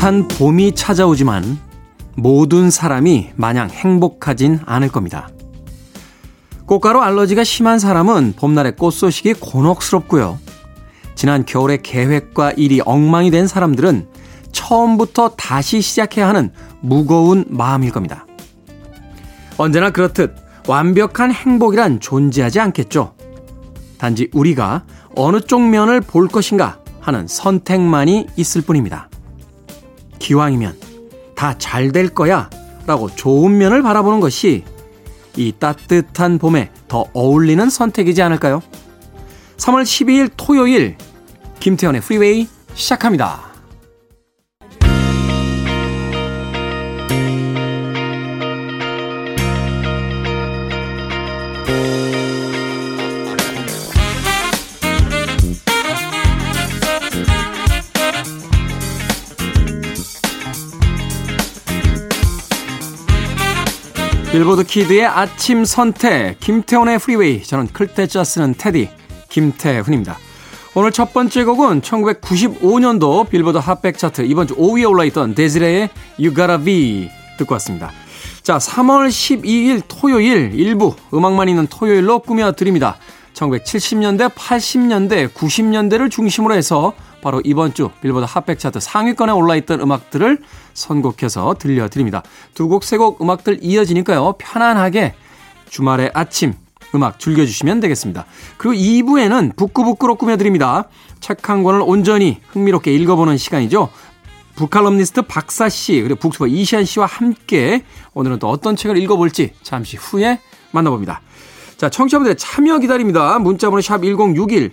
따뜻한 봄이 찾아오지만 모든 사람이 마냥 행복하진 않을 겁니다. 꽃가루 알러지가 심한 사람은 봄날의 꽃 소식이 곤혹스럽고요. 지난 겨울에 계획과 일이 엉망이 된 사람들은 처음부터 다시 시작해야 하는 무거운 마음일 겁니다. 언제나 그렇듯 완벽한 행복이란 존재하지 않겠죠. 단지 우리가 어느 쪽 면을 볼 것인가 하는 선택만이 있을 뿐입니다. 기왕이면 다 잘 될 거야 라고 좋은 면을 바라보는 것이 이 따뜻한 봄에 더 어울리는 선택이지 않을까요? 3월 12일 토요일 김태현의 프리웨이 시작합니다. 빌보드 Kid의 아침 선택 김태훈의 프리웨이 저는 클 태 자 쓰는 태디 김태훈입니다. 오늘 첫 번째 곡은 1995년도 빌보드 핫백 차트 이번 주 5위에 올라있던 데즈레의 You Gotta Be 듣고 왔습니다. 자, 3월 12일 토요일 일부 음악만 있는 토요일로 꾸며드립니다. 1970년대, 80년대, 90년대를 중심으로 해서 바로 이번 주 빌보드 핫백 차트 상위권에 올라있던 음악들을 선곡해서 들려드립니다. 두 곡, 세 곡 음악들 이어지니까요. 편안하게 주말의 아침 음악 즐겨주시면 되겠습니다. 그리고 2부에는 북구북구로 꾸며드립니다. 책 한 권을 온전히 흥미롭게 읽어보는 시간이죠. 북칼럼니스트 박사 씨, 그리고 북튜버 이시안 씨와 함께 오늘은 또 어떤 책을 읽어볼지 잠시 후에 만나봅니다. 자, 청취자분들의 참여 기다립니다. 문자번호 샵 1061,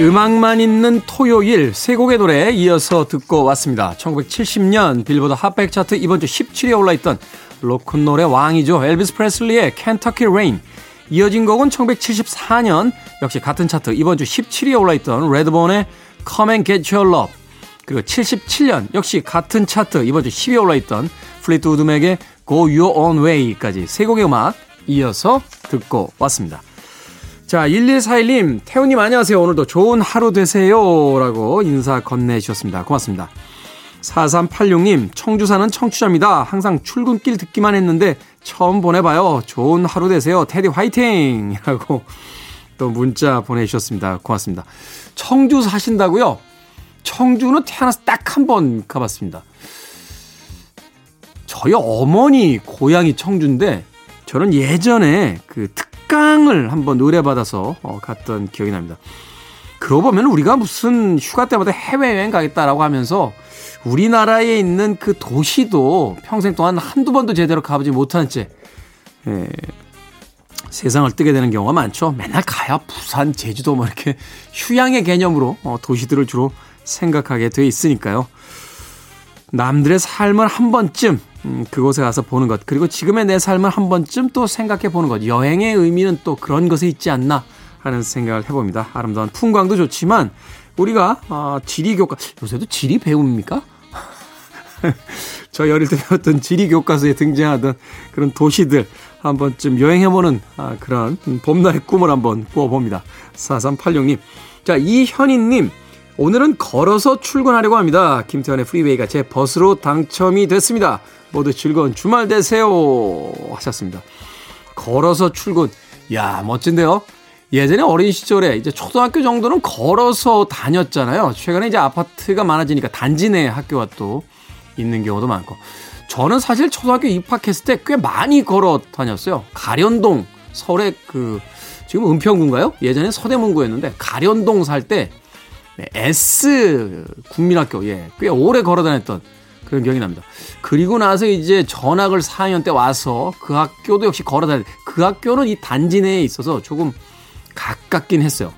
음악만 있는 토요일 세 곡의 노래 이어서 듣고 왔습니다. 1970년 빌보드 핫백 차트 이번 주 17위에 올라있던 로큰롤의 왕이죠. 엘비스 프레슬리의 Kentucky Rain. 이어진 곡은 1974년 역시 같은 차트 이번 주 17위에 올라있던 레드본의 Come and Get Your Love. 그리고 77년 역시 같은 차트 이번 주 10위에 올라있던 플리트우드 맥의 Go Your Own Way까지 세 곡의 음악 이어서 듣고 왔습니다. 자, 1141님, 태우님 안녕하세요. 오늘도 좋은 하루 되세요. 라고 인사 건네주셨습니다. 고맙습니다. 4386님, 청주 사는 청취자입니다. 항상 출근길 듣기만 했는데 처음 보내봐요. 좋은 하루 되세요. 테디 화이팅! 라고 또 문자 보내주셨습니다. 고맙습니다. 청주 사신다고요? 청주는 태어나서 딱 한 번 가봤습니다. 저희 어머니 고향이 청주인데 저는 예전에 그 특, 특강을 한번 의뢰받아서 어, 갔던 기억이 납니다. 그러고 보면 우리가 무슨 휴가 때마다 해외여행 가겠다라고 하면서 우리나라에 있는 그 도시도 평생 동안 한두 번도 제대로 가보지 못한 채 예, 세상을 뜨게 되는 경우가 많죠. 맨날 가야 부산, 제주도 뭐 이렇게 휴양의 개념으로 어, 도시들을 주로 생각하게 돼 있으니까요. 남들의 삶을 한 번쯤 음, 그곳에 가서 보는 것 그리고 지금의 내 삶을 한 번쯤 또 생각해 보는 것 여행의 의미는 또 그런 것에 있지 않나 하는 생각을 해봅니다. 아름다운 풍광도 좋지만 우리가 어, 지리 교과 요새도 지리 배웁니까? 저 어릴 때 배웠던 지리 교과서에 등장하던 그런 도시들 한 번쯤 여행해보는 아, 그런 봄날의 꿈을 한번 꾸어봅니다. 4386님. 자, 이현희님. 오늘은 걸어서 출근하려고 합니다. 김태현의 프리웨이가 제 버스로 당첨이 됐습니다. 모두 즐거운 주말 되세요. 하셨습니다. 걸어서 출근. 야, 멋진데요? 예전에 어린 시절에 이제 초등학교 정도는 걸어서 다녔잖아요. 최근에 이제 아파트가 많아지니까 단지 내 학교가 또 있는 경우도 많고. 저는 사실 초등학교 입학했을 때 꽤 많이 걸어 다녔어요. 가련동, 서울의 그, 지금 은평구인가요? 예전에 서대문구였는데, 가련동 살때 네, S 국민학교, 예, 꽤 오래 걸어 다녔던 그런 기억이 납니다. 그리고 나서 이제 전학을 4학년 때 와서 그 학교도 역시 걸어 다녔, 그 학교는 이 단지 내에 있어서 조금 가깝긴 했어요.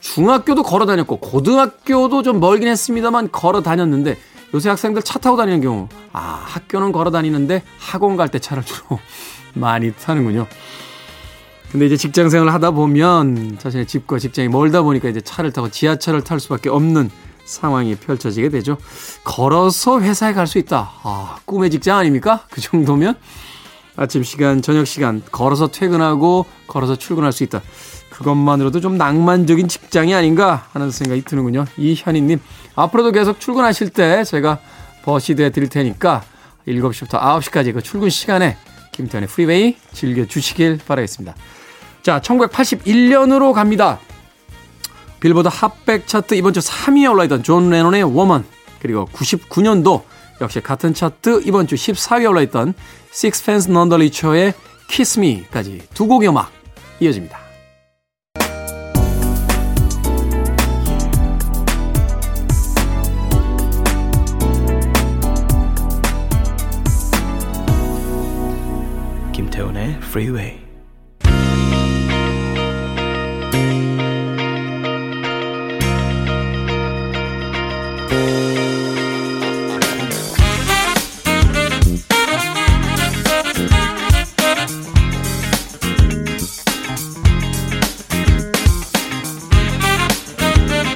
중학교도 걸어 다녔고 고등학교도 좀 멀긴 했습니다만 걸어 다녔는데 요새 학생들 차 타고 다니는 경우 아 학교는 걸어 다니는데 학원 갈 때 차를 주로 많이 타는군요. 근데 이제 직장 생활을 하다 보면 자신의 집과 직장이 멀다 보니까 이제 차를 타고 지하철을 탈 수밖에 없는 상황이 펼쳐지게 되죠. 걸어서 회사에 갈 수 있다. 아, 꿈의 직장 아닙니까? 그 정도면 아침 시간, 저녁 시간 걸어서 퇴근하고 걸어서 출근할 수 있다. 그것만으로도 좀 낭만적인 직장이 아닌가 하는 생각이 드는군요. 이현희님, 앞으로도 계속 출근하실 때 제가 버시드해 드릴 테니까 7시부터 9시까지 그 출근 시간에 김태훈의 프리웨이 즐겨주시길 바라겠습니다. 자, 1981년으로 갑니다. 빌보드 핫백 차트 이번 주 3위에 올라있던 존 레논의 Woman 그리고 99년도 역시 같은 차트 이번 주 14위에 올라있던 Sixpence None the Richer의 Kiss Me까지 두 곡의 음악 이어집니다. 김태훈의 Freeway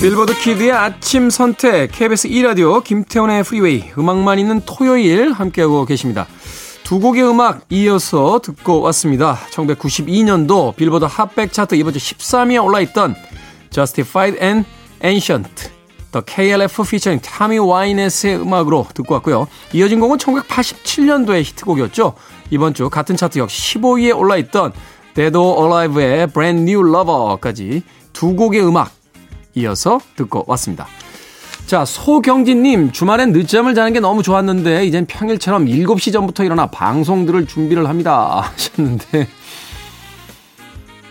빌보드 Kid의 아침 선택 KBS 2라디오 김태훈의 프리웨이 음악만 있는 토요일 함께하고 계십니다. 두 곡의 음악 이어서 듣고 왔습니다. 1992년도 빌보드 핫백 차트 이번 주 13위에 올라있던 Justified and Ancient The KLF 피처링 타미 와이넷의 음악으로 듣고 왔고요. 이어진 곡은 1987년도의 히트곡이었죠. 이번 주 같은 차트 역시 15위에 올라있던 Dead or Alive의 Brand New Lover까지 두 곡의 음악 이어서 듣고 왔습니다. 자, 소경진님, 주말엔 늦잠을 자는 게 너무 좋았는데, 이젠 평일처럼 7시 전부터 일어나 방송 들을 준비를 합니다. 하셨는데,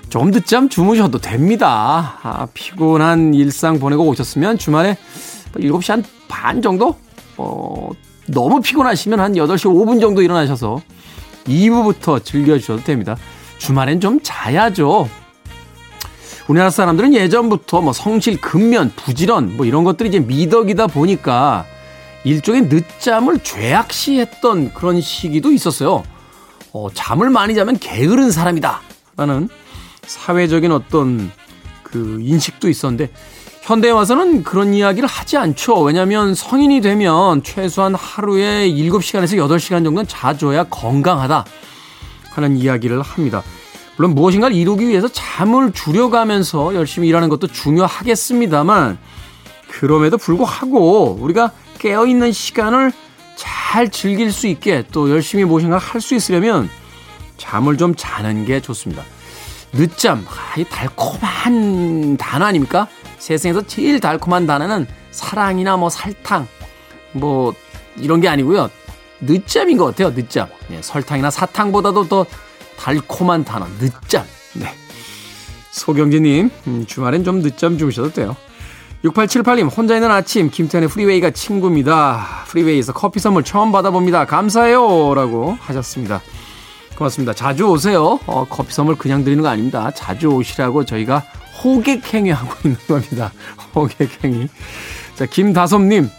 좀 늦잠 주무셔도 됩니다. 아, 피곤한 일상 보내고 오셨으면 주말에 7시 한 반 정도? 어, 너무 피곤하시면 한 8시 5분 정도 일어나셔서 2부부터 즐겨주셔도 됩니다. 주말엔 좀 자야죠. 우리나라 사람들은 예전부터 뭐 성실, 근면, 부지런 뭐 이런 것들이 이제 미덕이다 보니까 일종의 늦잠을 죄악시했던 그런 시기도 있었어요. 어, 잠을 많이 자면 게으른 사람이다. 라는 사회적인 어떤 그 인식도 있었는데 현대에 와서는 그런 이야기를 하지 않죠. 왜냐하면 성인이 되면 최소한 하루에 7시간에서 8시간 정도는 자줘야 건강하다 하는 이야기를 합니다. 물론 무엇인가를 이루기 위해서 잠을 줄여가면서 열심히 일하는 것도 중요하겠습니다만 그럼에도 불구하고 우리가 깨어있는 시간을 잘 즐길 수 있게 또 열심히 무엇인가 할 수 있으려면 잠을 좀 자는 게 좋습니다. 늦잠, 아, 이 달콤한 단어 아닙니까? 세상에서 제일 달콤한 단어는 사랑이나 뭐 설탕, 뭐 이런 게 아니고요. 늦잠인 것 같아요. 늦잠. 예, 설탕이나 사탕보다도 더 달콤한 단어, 늦잠. 네. 소경진님, 음, 주말엔 좀 늦잠 주무셔도 돼요. 6878님, 혼자 있는 아침, 김태현의 프리웨이가 친구입니다. 프리웨이에서 커피 선물 처음 받아봅니다. 감사해요. 라고 하셨습니다. 고맙습니다. 자주 오세요. 어, 커피 선물 그냥 드리는 거 아닙니다. 자주 오시라고 저희가 호객행위 하고 있는 겁니다. 호객행위. 자, 김다솜님.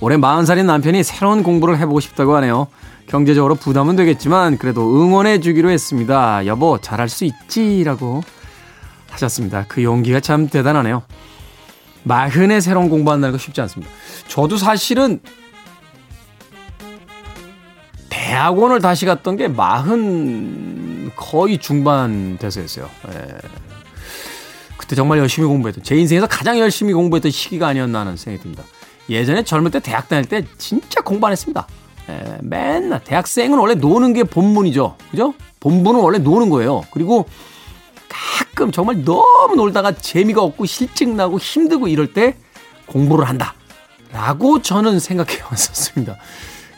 올해 40살인 남편이 새로운 공부를 해보고 싶다고 하네요. 경제적으로 부담은 되겠지만 그래도 응원해 주기로 했습니다. 여보, 잘할 수 있지라고 하셨습니다. 그 용기가 참 대단하네요. 마흔에 새로운 공부한다는 거 쉽지 않습니다. 저도 사실은 대학원을 다시 갔던 게 마흔 거의 중반 돼서였어요. 예. 그때 정말 열심히 공부했던 제 인생에서 가장 열심히 공부했던 시기가 아니었나 하는 생각이 듭니다. 예전에 젊을 때 대학 다닐 때 진짜 공부 안 했습니다. 예, 맨날 대학생은 원래 노는 게 본문이죠. 그죠? 본분은 원래 노는 거예요. 그리고 가끔 정말 너무 놀다가 재미가 없고 실증 나고 힘들고 이럴 때 공부를 한다. 라고 저는 생각해 왔었습니다.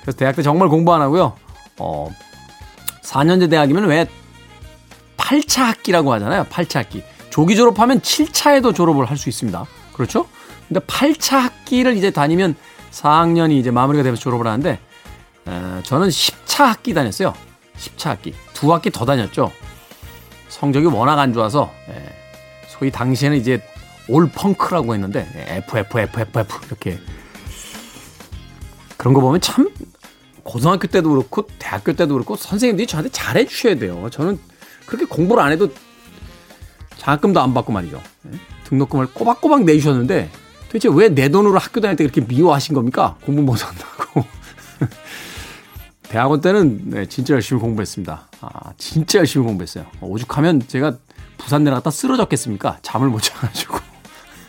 그래서 대학 때 정말 공부 안 하고요. 어, 4년제 대학이면 왜 8차 학기라고 하잖아요. 8차 학기. 조기 졸업하면 7차에도 졸업을 할 수 있습니다. 그렇죠? 근데 8차 학기를 이제 다니면 4학년이 이제 마무리가 되면서 졸업을 하는데 에, 저는 10차 학기 다녔어요. 10차 학기. 두 학기 더 다녔죠. 성적이 워낙 안 좋아서 에, 소위 당시에는 이제 올 펑크라고 했는데 F F F F F 이렇게 그런 거 보면 참 고등학교 때도 그렇고 대학교 때도 그렇고 선생님들이 저한테 잘해 주셔야 돼요. 저는 그렇게 공부를 안 해도 장학금도 안 받고 말이죠. 예? 등록금을 꼬박꼬박 내주셨는데 도대체 왜 내 돈으로 학교 다닐 때 그렇게 미워하신 겁니까? 공부 못한다고. 대학원 때는 네, 진짜 열심히 공부했습니다. 아, 진짜 열심히 공부했어요. 오죽하면 제가 부산 내려갔다 쓰러졌겠습니까? 잠을 못 자가지고.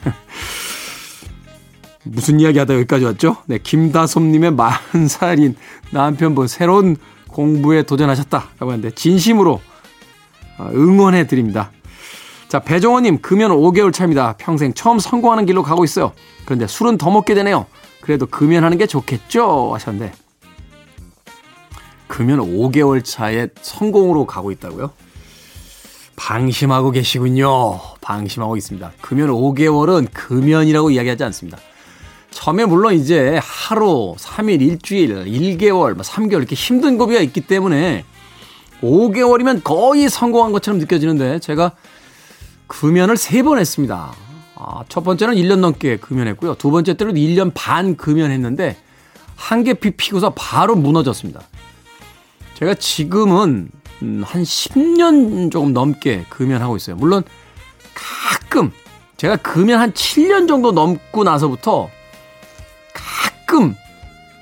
무슨 이야기 하다 여기까지 왔죠? 네, 김다솜님의 40살인 남편 분 새로운 공부에 도전하셨다라고 하는데 진심으로 어, 응원해 드립니다. 자, 배정원님, 금연 5개월 차입니다. 평생 처음 성공하는 길로 가고 있어요. 그런데 술은 더 먹게 되네요. 그래도 금연하는 게 좋겠죠? 하셨는데. 금연 5개월 차에 성공으로 가고 있다고요? 방심하고 계시군요. 방심하고 있습니다. 금연 5개월은 금연이라고 이야기하지 않습니다. 처음에 물론 이제 하루, 3일, 일주일, 1개월, 3개월 뭐 이렇게 힘든 고비가 있기 때문에 5개월이면 거의 성공한 것처럼 느껴지는데 제가 금연을 3번 했습니다. 아, 첫 번째는 1년 넘게 금연했고요. 두 번째 때는 1년 반 금연했는데 한 개 피 피고서 바로 무너졌습니다. 제가 지금은 음, 한 10년 조금 넘게 금연하고 있어요. 물론 가끔 제가 금연 한 7년 정도 넘고 나서부터 가끔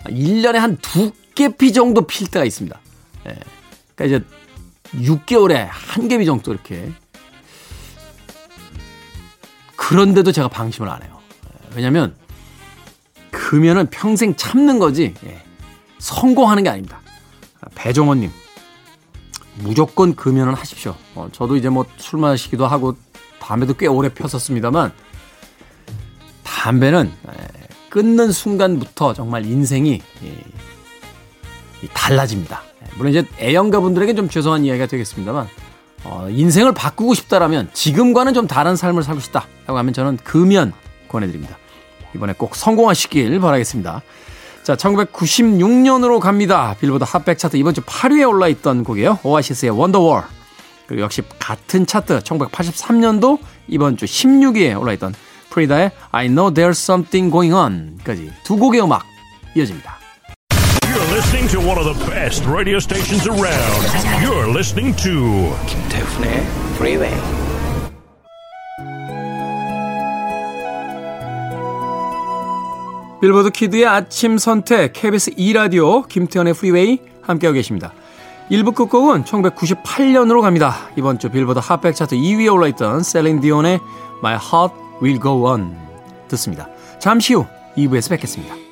1년에 한 두 개피 정도 필 때가 있습니다. 예. 그러니까 이제 6개월에 한 개비 정도 이렇게. 그런데도 제가 방심을 안 해요. 예. 왜냐면 금연은 평생 참는 거지 예. 성공하는 게 아닙니다. 배종원님 무조건 금연은 하십시오. 어, 저도 이제 뭐 술 마시기도 하고 담배도 꽤 오래 폈었습니다만 담배는 예, 끊는 순간부터 정말 인생이 달라집니다. 물론 이제 애영가분들에게 좀 죄송한 이야기가 되겠습니다만 어, 인생을 바꾸고 싶다라면 지금과는 좀 다른 삶을 살고 싶다라고 하면 저는 금연 권해드립니다. 이번에 꼭 성공하시길 바라겠습니다. 자, 1996년으로 갑니다. 빌보드 핫백 차트 이번 주 8위에 올라있던 곡이에요. 오아시스의 원더월. 그리고 역시 같은 차트 1983년도 이번 주 16위에 올라있던 프리다의 I Know There's Something Going On까지 두 곡의 음악 이어집니다. You're listening to one of the best radio stations around. You're listening to 김태훈의 Freeway. 빌보드 kid의 아침 선택 KBS 2라디오 김태훈의 프리웨이 함께하고 계십니다. 1부 끝곡은 1998년으로 갑니다. 이번 주 빌보드 핫백 차트 2위에 올라있던 셀린 디온의 My Heart Will Go On 듣습니다. 잠시 후 2부에서 뵙겠습니다.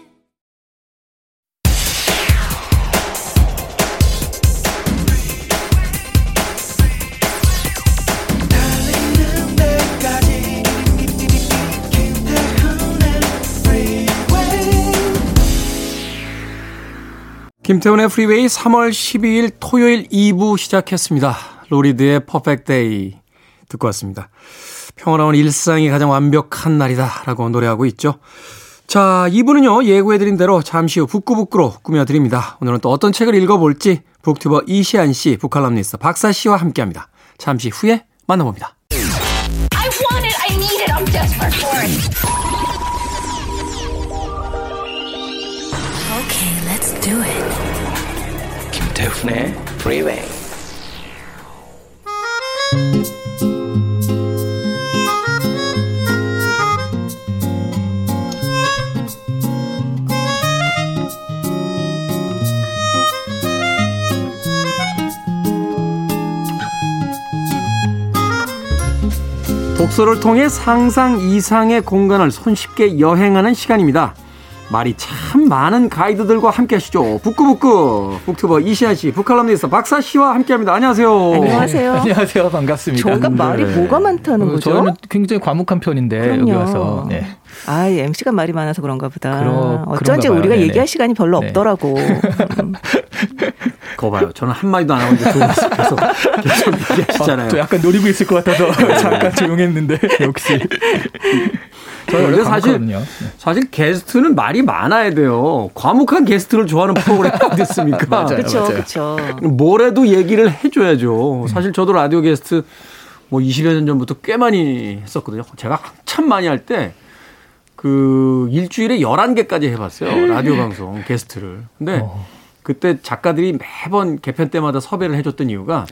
김태훈의 프리웨이 3월 12일 토요일 2부 시작했습니다. 루 리드의 Perfect Day 듣고 왔습니다. 평화로운 일상이 가장 완벽한 날이다 라고 노래하고 있죠. 자, 2부는요, 예고해드린 대로 잠시 후 북구북구로 꾸며드립니다. 오늘은 또 어떤 책을 읽어볼지 북튜버 이시한 씨, 북칼럼니스트 박사 씨와 함께 합니다. 잠시 후에 만나봅니다. Do it. 김태훈의 Freeway. 독서를 통해 상상 이상의 공간을 손쉽게 여행하는 시간입니다. 말이 참 많은 가이드들과 함께 하시죠. 북구북구 북튜버 이시아 씨, 북칼럼니스트 박사 씨와 함께합니다. 안녕하세요. 안녕하세요. 네. 안녕하세요. 반갑습니다. 저가 말이 네. 뭐가 많다는 거죠? 저는 굉장히 과묵한 편인데 그럼요. 여기 와서. 네. 아, MC가 말이 많아서 그런가 보다. 그러, 어쩐지 우리가 네네. 얘기할 시간이 별로 네. 없더라고. 거 봐요. 저는 한마디도 안 하고 이제 계속, 계속 얘기하시잖아요. 아, 저 약간 노리고 있을 것 같아서 잠깐 조용했는데 역시. 근데 사실 네. 사실 게스트는 말이 많아야 돼요. 과묵한 게스트를 좋아하는 프로그램 어딨습니까? 그렇죠, 그렇죠. 뭐래도 얘기를 해줘야죠. 사실 저도 라디오 게스트 뭐 20여 년 전부터 꽤 많이 했었거든요. 제가 한참 많이 할 때 그 일주일에 11개까지 해봤어요. 라디오 방송 게스트를. 근데 어. 그때 작가들이 매번 개편 때마다 섭외를 해줬던 이유가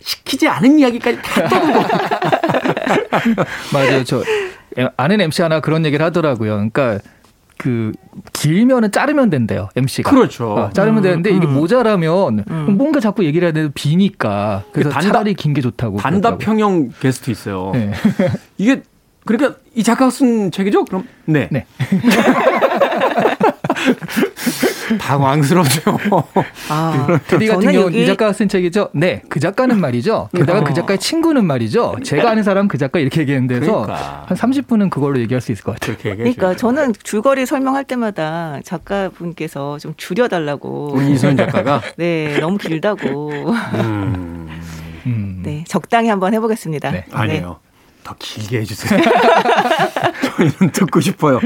시키지 않은 이야기까지 다 떠들고. 맞아요. 저 아는 MC 하나 그런 얘기를 하더라고요. 그러니까 그 길면은 자르면 된대요 MC가. 그렇죠. 어, 자르면 음, 되는데 이게 음. 모자라면 음. 뭔가 자꾸 얘기를 해야 되는 비니까 그래서 단답, 차라리 긴 게 좋다고. 단답형용 게스트 있어요. 네. 이게 그러니까 이 작가가 쓴 책이죠? 그럼 네. 네. 당황스럽죠. 아, 테디 같은 경우 여기... 이 작가가 쓴 책이죠. 네, 그 작가는 말이죠. 게다가 그 어. 작가의 친구는 말이죠. 제가 아는 사람 그 작가 이렇게 얘기했는데서 그러니까. 한 30분은 그걸로 얘기할 수 있을 것 같아요. 그러니까 저는 줄거리 설명할 때마다 작가분께서 좀 줄여달라고. 우리 이선 작가가? 네, 너무 길다고. 음. 음. 네, 적당히 한번 해보겠습니다. 네. 아니에요. 네. 더 길게 해주세요. 저희는 듣고 싶어요.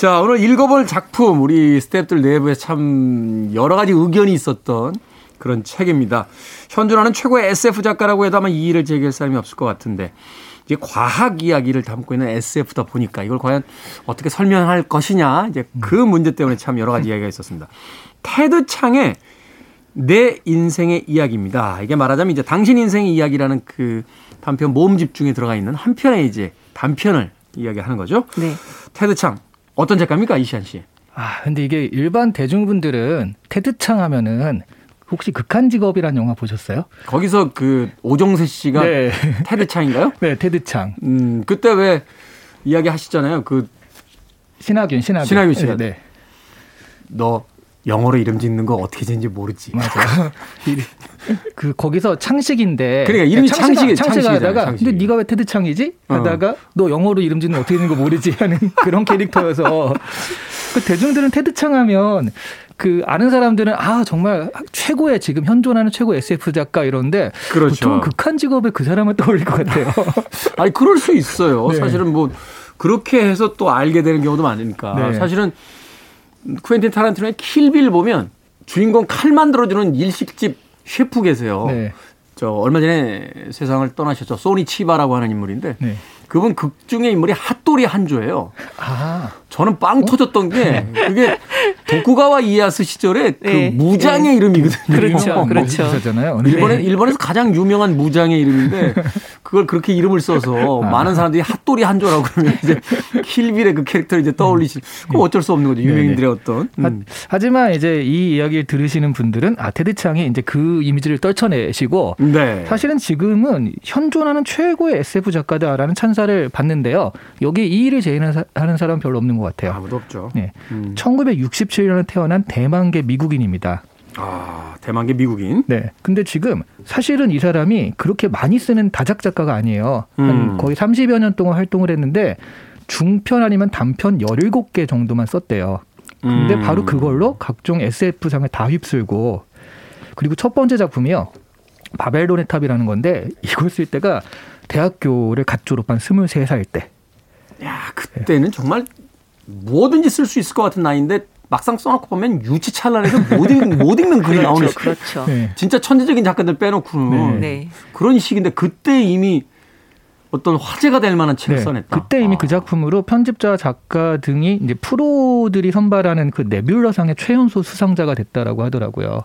자, 오늘 읽어볼 작품, 우리 스탭들 내부에 참 여러 가지 의견이 있었던 그런 책입니다. 현존하는 최고의 SF 작가라고 해도 아마 이의를 제기할 사람이 없을 것 같은데, 이게 과학 이야기를 담고 있는 SF다 보니까 이걸 과연 어떻게 설명할 것이냐, 이제 그 문제 때문에 참 여러 가지 이야기가 있었습니다. 테드 창의 내 인생의 이야기입니다. 이게 말하자면 이제 당신 인생의 이야기라는 그 단편 모음 집 중에 들어가 있는 한 편의 이제 단편을 이야기하는 거죠. 네. 테드 창 어떤 작가입니까 이시안 씨? 아 근데 이게 일반 대중분들은 테드 창 하면은 혹시 극한 직업이라는 영화 보셨어요? 거기서 그 오정세 씨가 네. 테드 창인가요? 네, 테드 창. 음 그때 왜 이야기 하시잖아요. 그 신하균, 신하균. 신하균 씨가 네. 네. 너 영어로 이름 짓는 거 어떻게 짓는지 모르지. 맞아. 그 거기서 창식인데. 그러니까 이름이 창식 창식하다가 창식. 근데 네가 왜 테드 창이지? 어. 하다가 어. 너 영어로 이름 짓는 거 어떻게 되는 거 모르지 하는 그런 캐릭터여서 그 대중들은 테드 창하면 그 아는 사람들은 아 정말 최고의 지금 현존하는 최고 SF 작가 이런데 그렇죠. 보통 극한 직업에 그 사람을 떠올릴 것 같아요. 아니 그럴 수 있어요. 네. 사실은 뭐 그렇게 해서 또 알게 되는 경우도 많으니까 네. 사실은 쿠엔틴 타란티노의 킬빌 보면 주인공 칼 만들어주는 일식집 셰프 계세요. 네. 저 얼마 전에 세상을 떠나셨죠. 소니 치바라고 하는 인물인데 네. 그분 극 중의 인물이 핫도리 한조예요. 아. 저는 빵 어? 터졌던 게 그게 도쿠가와 이에야스 시절에 그 네. 무장의 네. 이름이거든요. 그렇죠. 그렇죠. 일본에 네. 일본에서 가장 유명한 무장의 이름인데 그걸 그렇게 이름을 써서 아. 많은 사람들이 핫도리 한조라고 그러면 이제 킬빌의 그 캐릭터를 이제 떠올리시. 그거 어쩔 수 없는 거죠. 유명인들의 어떤. 음. 하, 지만 이제 이 이야기를 들으시는 분들은 아 테드 창이 이제 그 이미지를 떨쳐내시고 네. 사실은 지금은 현존하는 최고의 SF 작가다라는 찬사를 받는데요. 여기 이 일을 제인하는 사람 별로 없는 것 같아요. 아무도 없죠. 네. 음. 1967년에 태어난 대만계 미국인입니다. 아, 대만계 미국인? 네. 근데 지금 사실은 이 사람이 그렇게 많이 쓰는 다작 작가가 아니에요. 한 음. 거의 30여 년 동안 활동을 했는데 중편 아니면 단편 17개 정도만 썼대요. 근데 음. 바로 그걸로 각종 SF상을 다 휩쓸고 그리고 첫 번째 작품이요. 바벨론의 탑이라는 건데 이걸 쓸 때가 대학교를 갓 졸업한 23살 때. 야, 그때는 정말 뭐든지 쓸 수 있을 것 같은 나이인데 막상 써놓고 보면 유치찬란해서 못, 읽, 못 읽는 글이 그렇죠, 나오는 그렇죠. 네. 진짜 천재적인 작가들 빼놓고는 네. 네. 그런 시기인데 그때 이미 어떤 화제가 될 만한 책을 네. 써냈다. 그때 이미 그 아. 그 작품으로 편집자, 작가 등이 이제 프로들이 선발하는 그 네뷸러상의 최연소 수상자가 됐다라고 하더라고요.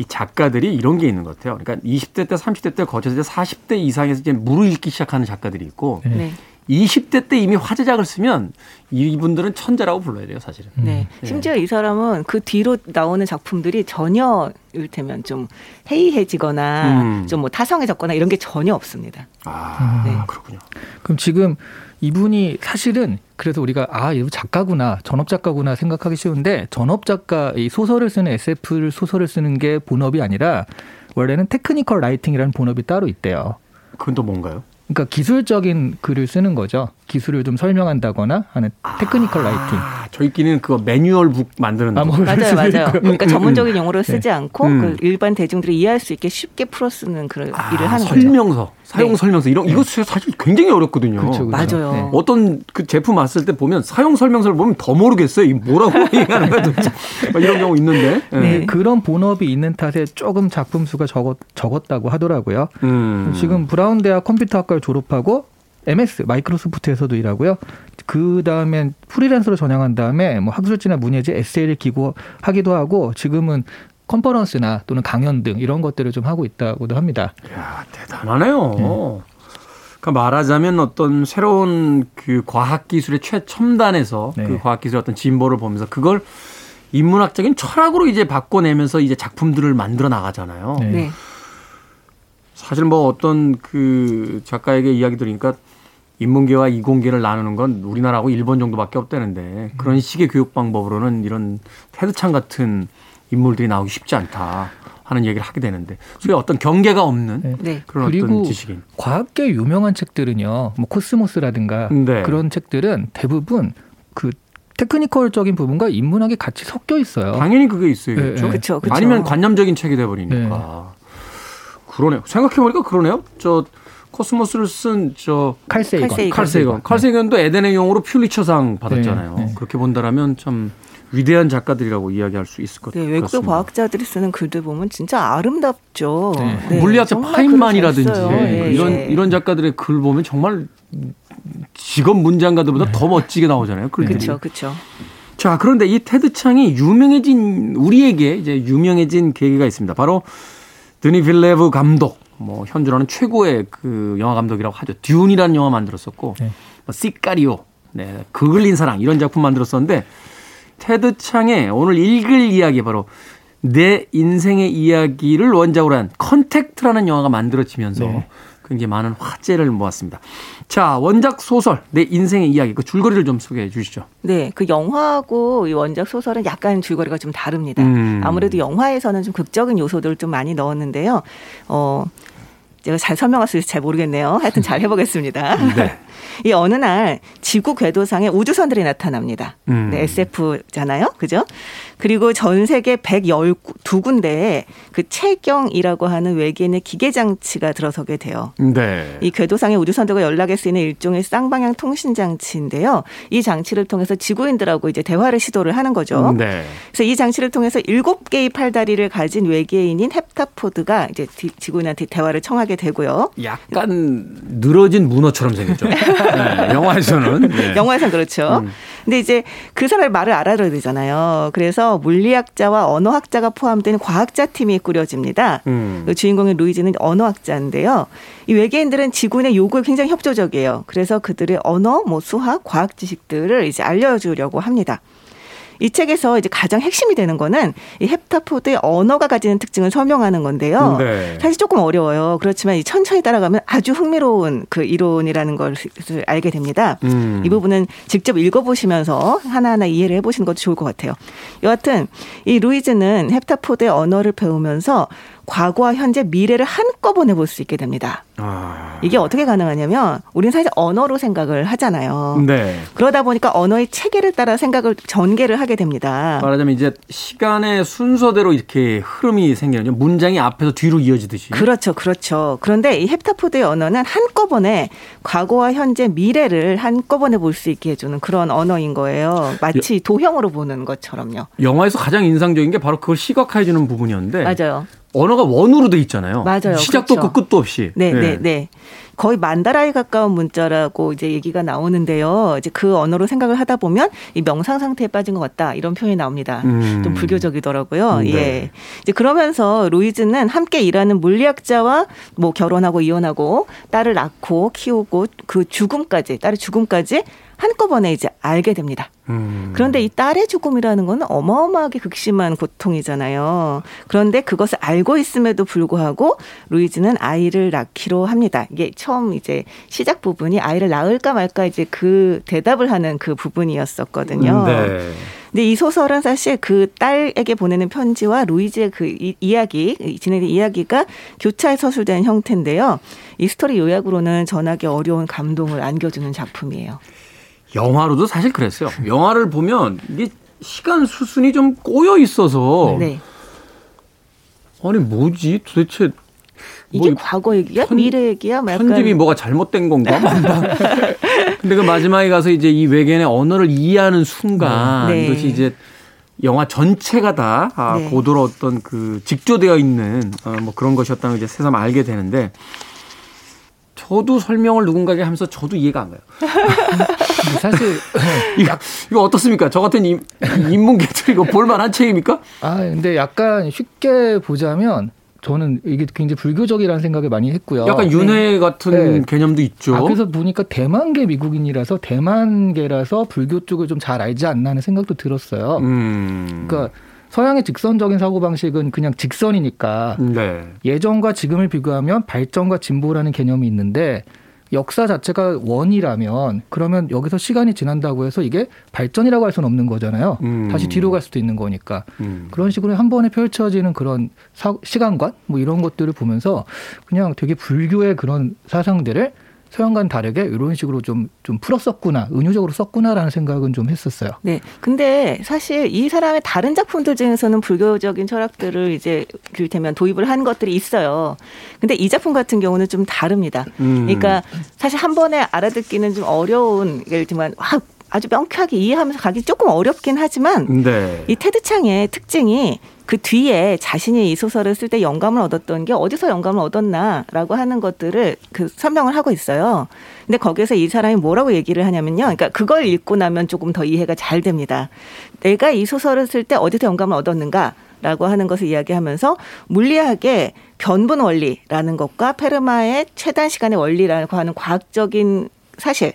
이 작가들이 이런 게 있는 것 같아요. 그러니까 20대 때, 30대 때 거쳐서 이제 40대 이상에서 이제 물을 읽기 시작하는 작가들이 있고 네. 네. 20대 때 이미 화제작을 쓰면 이분들은 천재라고 불러야 돼요, 사실은. 네. 네. 심지어 이 사람은 그 뒤로 나오는 작품들이 전혀 이를테면 좀 해이해지거나 음. 좀뭐 타성해졌거나 이런 게 전혀 없습니다. 아, 네. 그렇군요. 그럼 지금 이분이 사실은 그래서 우리가 아, 이분 작가구나, 전업 작가구나 생각하기 쉬운데 전업 작가 이 소설을 쓰는 SF 소설을 쓰는 게 본업이 아니라 원래는 technical writing이라는 본업이 따로 있대요. 그건 또 뭔가요? 그러니까 기술적인 글을 쓰는 거죠. 기술을 좀 설명한다거나 하는 technical writing. 아, 저희끼리는 그거 매뉴얼북 만드는 아, 거. 뭐 맞아요, 맞아요. 그러니까 전문적인 용어로 쓰지 않고 음. 그 일반 대중들이 이해할 수 있게 쉽게 풀어 쓰는 그런 아, 일을 하는 거죠. 설명서, 사용 네. 설명서 이런 이거 사실 굉장히 어렵거든요. 그렇죠, 그렇죠. 맞아요. 네. 어떤 그 제품 왔을 때 보면 사용 설명서를 보면 더 모르겠어요. 이 뭐라고 얘기하는 거야 도대체. 이런 경우 있는데. 예. 네. 그런 본업이 있는 탓에 조금 작품 수가 적었, 적었다고 하더라고요. 음. 지금 브라운 대학 컴퓨터학과를 졸업하고 MS 마이크로소프트에서도 일하고요. 그 다음엔 프리랜서로 전향한 다음에 뭐 학술지나 문예지 에세이를 기고하기도 하고 지금은 컨퍼런스나 또는 강연 등 이런 것들을 좀 하고 있다고도 합니다. 야, 대단하네요. 그러니까 말하자면 어떤 새로운 그 과학 기술의 최첨단에서 네. 그 과학 기술의 어떤 진보를 보면서 그걸 인문학적인 철학으로 이제 바꿔내면서 이제 작품들을 만들어 나가잖아요. 네. 네. 사실 뭐 어떤 그 작가에게 이야기 들으니까 인문계와 이공계를 나누는 건 우리나라하고 일본 정도밖에 없다는데 그런 식의 교육 방법으로는 이런 테드창 같은 인물들이 나오기 쉽지 않다 하는 얘기를 하게 되는데 소위 어떤 경계가 없는 네. 네. 그런 그리고 어떤 지식인. 과학계 유명한 책들은요, 뭐 코스모스라든가 네. 그런 책들은 대부분 그 technical적인 부분과 인문학이 같이 섞여 있어요. 당연히 그게 있어야겠죠. 네, 네. 그쵸, 그쵸. 아니면 관념적인 책이 돼 버리니까. 그러네요. 생각해 보니까 그러네요. 저 코스모스를 쓴 저 칼세이건. 칼세이건. 칼 세이건. 칼 세이건도 에덴의 용으로 퓰리처상 받았잖아요. 네, 네. 그렇게 본다라면 참 위대한 작가들이라고 이야기할 수 있을 것 네, 같습니다. 외국의 과학자들이 쓰는 글들 보면 진짜 아름답죠. 네. 네, 물리학자 파인만이라든지 이런 예. 이런 작가들의 글 보면 정말 직업 문장가들보다 더 멋지게 나오잖아요. 글들이. 그렇죠, 그렇죠. 자, 그런데 이 테드 창이 유명해진 우리에게 이제 유명해진 계기가 있습니다. 바로 드니 빌뇌브 감독. 뭐 현존하는 최고의 그 영화 감독이라고 하죠. 듄이라는 영화 만들었었고, 네. 뭐 시카리오, 네, 그을린 사랑 이런 작품 만들었었는데 테드 창의 오늘 읽을 이야기 바로 내 인생의 이야기를 원작으로 한 컨택트라는 영화가 만들어지면서 네. 굉장히 많은 화제를 모았습니다. 자, 원작 소설 내 인생의 이야기 그 줄거리를 좀 소개해 주시죠. 네, 그 영화하고 이 원작 소설은 약간 줄거리가 좀 다릅니다. 음. 아무래도 영화에서는 좀 극적인 요소들을 좀 많이 넣었는데요. 어, 제가 잘 설명할 수 있을지 잘 모르겠네요. 하여튼 잘 해보겠습니다. 네. 이 어느 날 지구 궤도상에 우주선들이 나타납니다. 음. 네, SF잖아요. 그죠? 그리고 전 세계 112군데에 그 채경이라고 하는 외계인의 기계 장치가 들어서게 돼요. 네. 이 궤도상의 우주선들과 연락할 수 있는 일종의 쌍방향 통신 장치인데요. 이 장치를 통해서 지구인들하고 이제 대화를 시도를 하는 거죠. 네. 그래서 이 장치를 통해서 일곱 개의 팔다리를 가진 외계인인 헵타포드가 이제 지- 지구인한테 대화를 청하게 되고요. 약간 늘어진 문어처럼 생겼죠. 네, 영화에서는. 네. 영화에선 그렇죠. 음. 근데 이제 그 사람의 말을 알아들어야 되잖아요. 그래서 물리학자와 언어학자가 포함된 과학자 팀이 꾸려집니다. 음. 그 주인공인 루이즈는 언어학자인데요. 이 외계인들은 지구인의 요구에 굉장히 협조적이에요. 그래서 그들의 언어, 뭐 수학, 과학 지식들을 이제 알려주려고 합니다. 이 책에서 이제 가장 핵심이 되는 거는 이 헵타포드의 언어가 가지는 특징을 설명하는 건데요. 네. 사실 조금 어려워요. 그렇지만 이 천천히 따라가면 아주 흥미로운 그 이론이라는 것을 알게 됩니다. 음. 이 부분은 직접 읽어보시면서 하나하나 이해를 해보시는 것도 좋을 것 같아요. 여하튼 이 루이즈는 헵타포드의 언어를 배우면서 과거와 현재, 미래를 한꺼번에 볼 수 있게 됩니다. 아. 이게 어떻게 가능하냐면 우리는 사실 언어로 생각을 하잖아요. 네. 그러다 보니까 언어의 체계를 따라 생각을 전개를 하게 됩니다. 말하자면 이제 시간의 순서대로 이렇게 흐름이 생기는 문장이 앞에서 뒤로 이어지듯이. 그렇죠, 그렇죠. 그런데 이 헵타포드의 언어는 한꺼번에 과거와 현재, 미래를 한꺼번에 볼 수 있게 해주는 그런 언어인 거예요. 마치 도형으로 보는 것처럼요. 영화에서 가장 인상적인 게 바로 그걸 시각화해 주는 부분이었는데 맞아요. 언어가 원으로 돼 있잖아요. 맞아요. 시작도 그렇죠. 없고 끝도 없이. 네, 네, 네. 거의 만다라에 가까운 문자라고 이제 얘기가 나오는데요. 이제 그 언어로 생각을 하다 보면 이 명상 상태에 빠진 것 같다 이런 표현이 나옵니다. 음. 좀 불교적이더라고요. 네. 예. 이제 그러면서 루이즈는 함께 일하는 물리학자와 뭐 결혼하고 이혼하고 딸을 낳고 키우고 그 죽음까지 딸의 죽음까지 한꺼번에 이제 알게 됩니다. 음. 그런데 이 딸의 죽음이라는 건 어마어마하게 극심한 고통이잖아요. 그런데 그것을 알고 있음에도 불구하고 루이즈는 아이를 낳기로 합니다. 이게 처음 이제 시작 부분이 아이를 낳을까 말까 이제 그 대답을 하는 그 부분이었었거든요. 네. 근데 이 소설은 사실 그 딸에게 보내는 편지와 루이즈의 그 이, 이야기, 진행된 이야기가 교차에 서술된 형태인데요. 이 스토리 요약으로는 전하기 어려운 감동을 안겨주는 작품이에요. 영화로도 사실 그랬어요. 영화를 보면 이게 시간 수순이 좀 꼬여 있어서 네. 아니 뭐지 도대체 이게 뭐 과거 얘기야? 편, 미래 얘기야? 뭐 편집이 뭐가 잘못된 건가? 근데 그 마지막에 가서 이제 이 외계인의 언어를 이해하는 순간 네. 이것이 이제 영화 전체가 다 아, 네. 고도로 어떤 그 직조되어 있는 어, 뭐 그런 것이었다는 걸 이제 새삼 알게 되는데 저도 설명을 누군가에게 하면서 저도 이해가 안 가요. 사실 이거, 이거 어떻습니까? 저 같은 인, 인문계들 이거 볼만한 책입니까? 아 근데 약간 쉽게 보자면 저는 이게 굉장히 불교적이라는 생각을 많이 했고요. 약간 윤회 네. 같은 네. 개념도 있죠. 아, 그래서 보니까 대만계 미국인이라서 대만계라서 불교 쪽을 좀 잘 알지 않나 하는 생각도 들었어요. 음. 그러니까 서양의 직선적인 사고 방식은 그냥 직선이니까 네. 예전과 지금을 비교하면 발전과 진보라는 개념이 있는데 역사 자체가 원이라면 그러면 여기서 시간이 지난다고 해서 이게 발전이라고 할 수는 없는 거잖아요. 음. 다시 뒤로 갈 수도 있는 거니까. 음. 그런 식으로 한 번에 펼쳐지는 그런 사, 시간관 뭐 이런 것들을 보면서 그냥 되게 불교의 그런 사상들을 서양과는 다르게 이런 식으로 좀, 좀 풀었었구나, 은유적으로 썼구나라는 생각은 좀 했었어요. 네. 근데 사실 이 사람의 다른 작품들 중에서는 불교적인 철학들을 이제 이를테면 도입을 한 것들이 있어요. 근데 이 작품 같은 경우는 좀 다릅니다. 음. 그러니까 사실 한 번에 알아듣기는 좀 어려운, 예를 들면, 와, 아주 명쾌하게 이해하면서 가기 조금 어렵긴 하지만 네. 이 테드 창의 특징이 그 뒤에 자신이 이 소설을 쓸 때 영감을 얻었던 게 어디서 영감을 얻었나라고 하는 것들을 그 설명을 하고 있어요. 근데 거기서 이 사람이 뭐라고 얘기를 하냐면요. 그러니까 그걸 읽고 나면 조금 더 이해가 잘 됩니다. 내가 이 소설을 쓸 때 어디서 영감을 얻었는가? 라고 하는 것을 이야기하면서 물리학의 변분 원리라는 것과 페르마의 최단 시간의 원리라고 하는 과학적인 사실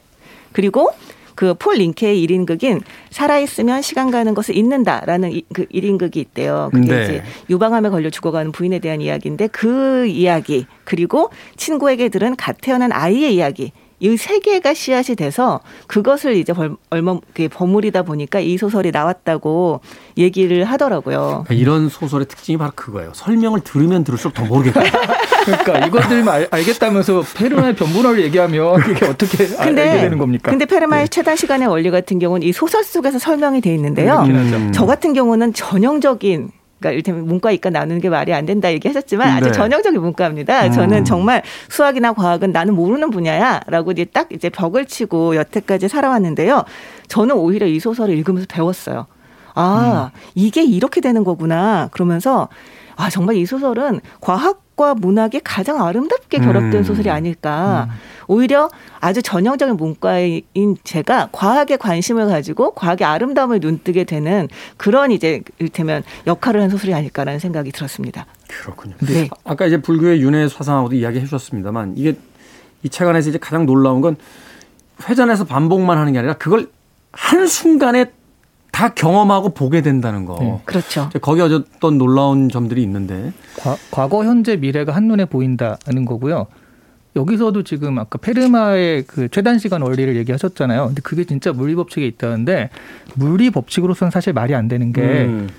그리고 그 폴 링케의 1인극인 살아있으면 시간 가는 것을 잊는다라는 그 1인극이 있대요. 그게 네. 이제 유방암에 걸려 죽어가는 부인에 대한 이야기인데 그 이야기 그리고 친구에게 들은 갓 태어난 아이의 이야기 이세 개가 씨앗이 돼서 그것을 이제 얼마 버무리다 보니까 이 소설이 나왔다고 얘기를 하더라고요. 그러니까 이런 소설의 특징이 바로 그거예요. 설명을 들으면 들을수록 더 모르겠다. 그러니까 이것들만 알, 겠다면서 페르마의 변분원을 얘기하면 그게 어떻게 근데, 알게 되는 겁니까? 근데 페르마의 네. 최단 시간의 원리 같은 경우는 이 소설 속에서 설명이 돼 있는데요. 음. 저 같은 경우는 전형적인 그러니까 이를테면 문과 이과 나누는 게 말이 안 된다 얘기하셨지만 아주 네. 전형적인 문과입니다. 음. 저는 정말 수학이나 과학은 나는 모르는 분야야라고 이제 딱 이제 벽을 치고 여태까지 살아왔는데요. 저는 오히려 이 소설을 읽으면서 배웠어요. 아, 음. 이게 이렇게 되는 거구나. 그러면서 아, 정말 이 소설은 과학 과 문학이 가장 아름답게 결합된 음. 소설이 아닐까. 음. 오히려 아주 전형적인 문과인 제가 과학에 관심을 가지고 과학의 아름다움을 눈뜨게 되는 그런 이제 이를테면 역할을 한 소설이 아닐까라는 생각이 들었습니다. 그렇군요. 네. 아까 이제 불교의 윤회 사상하고도 이야기해 주셨습니다만 이게 이 책 안에서 이제 가장 놀라운 건 회전해서 반복만 하는 게 아니라 그걸 한 순간에 다 경험하고 보게 된다는 거. 네. 그렇죠. 거기 어떤 놀라운 점들이 있는데. 과, 거 현재, 미래가 한눈에 보인다는 거고요. 여기서도 지금 아까 페르마의 그 최단 시간 원리를 얘기하셨잖아요. 근데 그게 진짜 물리 법칙에 있다는데 물리 법칙으로서는 사실 말이 안 되는 게 음.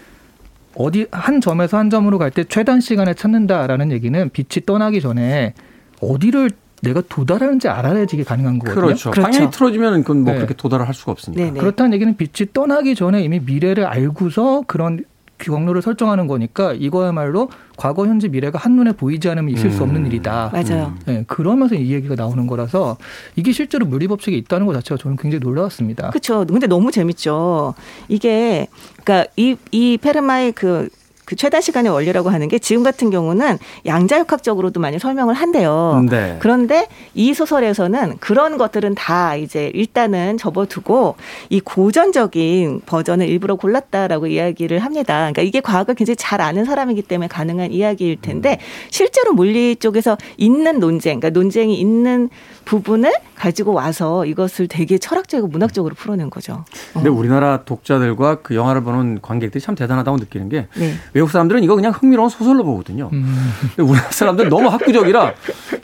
어디 한 점에서 한 점으로 갈 때 최단 시간을 찾는다라는 얘기는 빛이 떠나기 전에 어디를 내가 도달하는지 알아야지 이게 가능한 거거든요. 그렇죠. 그렇죠. 방향이 틀어지면 그건 뭐 네. 그렇게 도달을 할 수가 없으니까. 네네. 그렇다는 얘기는 빛이 떠나기 전에 이미 미래를 알고서 그런 경로를 설정하는 거니까 이거야말로 과거, 현재, 미래가 한눈에 보이지 않으면 있을 음. 수 없는 일이다. 맞아요. 네, 그러면서 이 얘기가 나오는 거라서 이게 실제로 물리법칙에 있다는 것 자체가 저는 굉장히 놀라웠습니다. 그렇죠. 근데 너무 재밌죠. 이게 그러니까 이, 이 페르마의 그 그 최다 시간의 원리라고 하는 게 지금 같은 경우는 양자역학적으로도 많이 설명을 한대요. 네. 그런데 이 소설에서는 그런 것들은 다 이제 일단은 접어두고 이 고전적인 버전을 일부러 골랐다라고 이야기를 합니다. 그러니까 이게 과학을 굉장히 잘 아는 사람이기 때문에 가능한 이야기일 텐데 음. 실제로 물리 쪽에서 있는 논쟁, 그러니까 논쟁이 있는 부분을 가지고 와서 이것을 되게 철학적이고 문학적으로 풀어낸 거죠. 근데 어. 우리나라 독자들과 그 영화를 보는 관객들이 참 대단하다고 느끼는 게 네. 외국 사람들은 이거 그냥 흥미로운 소설로 보거든요. 음. 우리나라 사람들은 너무 학구적이라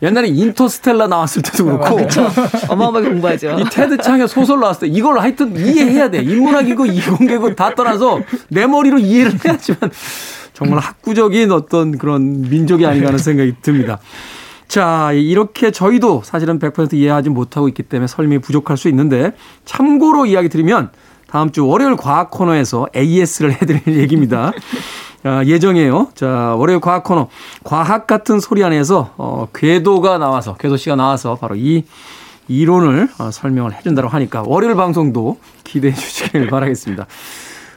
옛날에 인터스텔라 나왔을 때도 그렇고 아, 어마어마하게 공부하죠. 이 테드 창의 소설 나왔을 때 이걸 하여튼 이해해야 돼. 인문학이고 이공계고 다 떠나서 내 머리로 이해를 해야지만 정말 학구적인 어떤 그런 민족이 아닌가 하는 생각이 듭니다. 자, 이렇게 저희도 사실은 100% 이해하지 못하고 있기 때문에 설명이 부족할 수 있는데 참고로 이야기 드리면 다음 주 월요일 과학 코너에서 AS를 해드릴 얘기입니다. 아, 예정이에요. 자, 월요일 과학 코너. 과학 같은 소리 안에서, 어, 궤도가 나와서, 궤도 씨가 나와서 바로 이 이론을 어, 설명을 해준다고 하니까 월요일 방송도 기대해 주시길 바라겠습니다.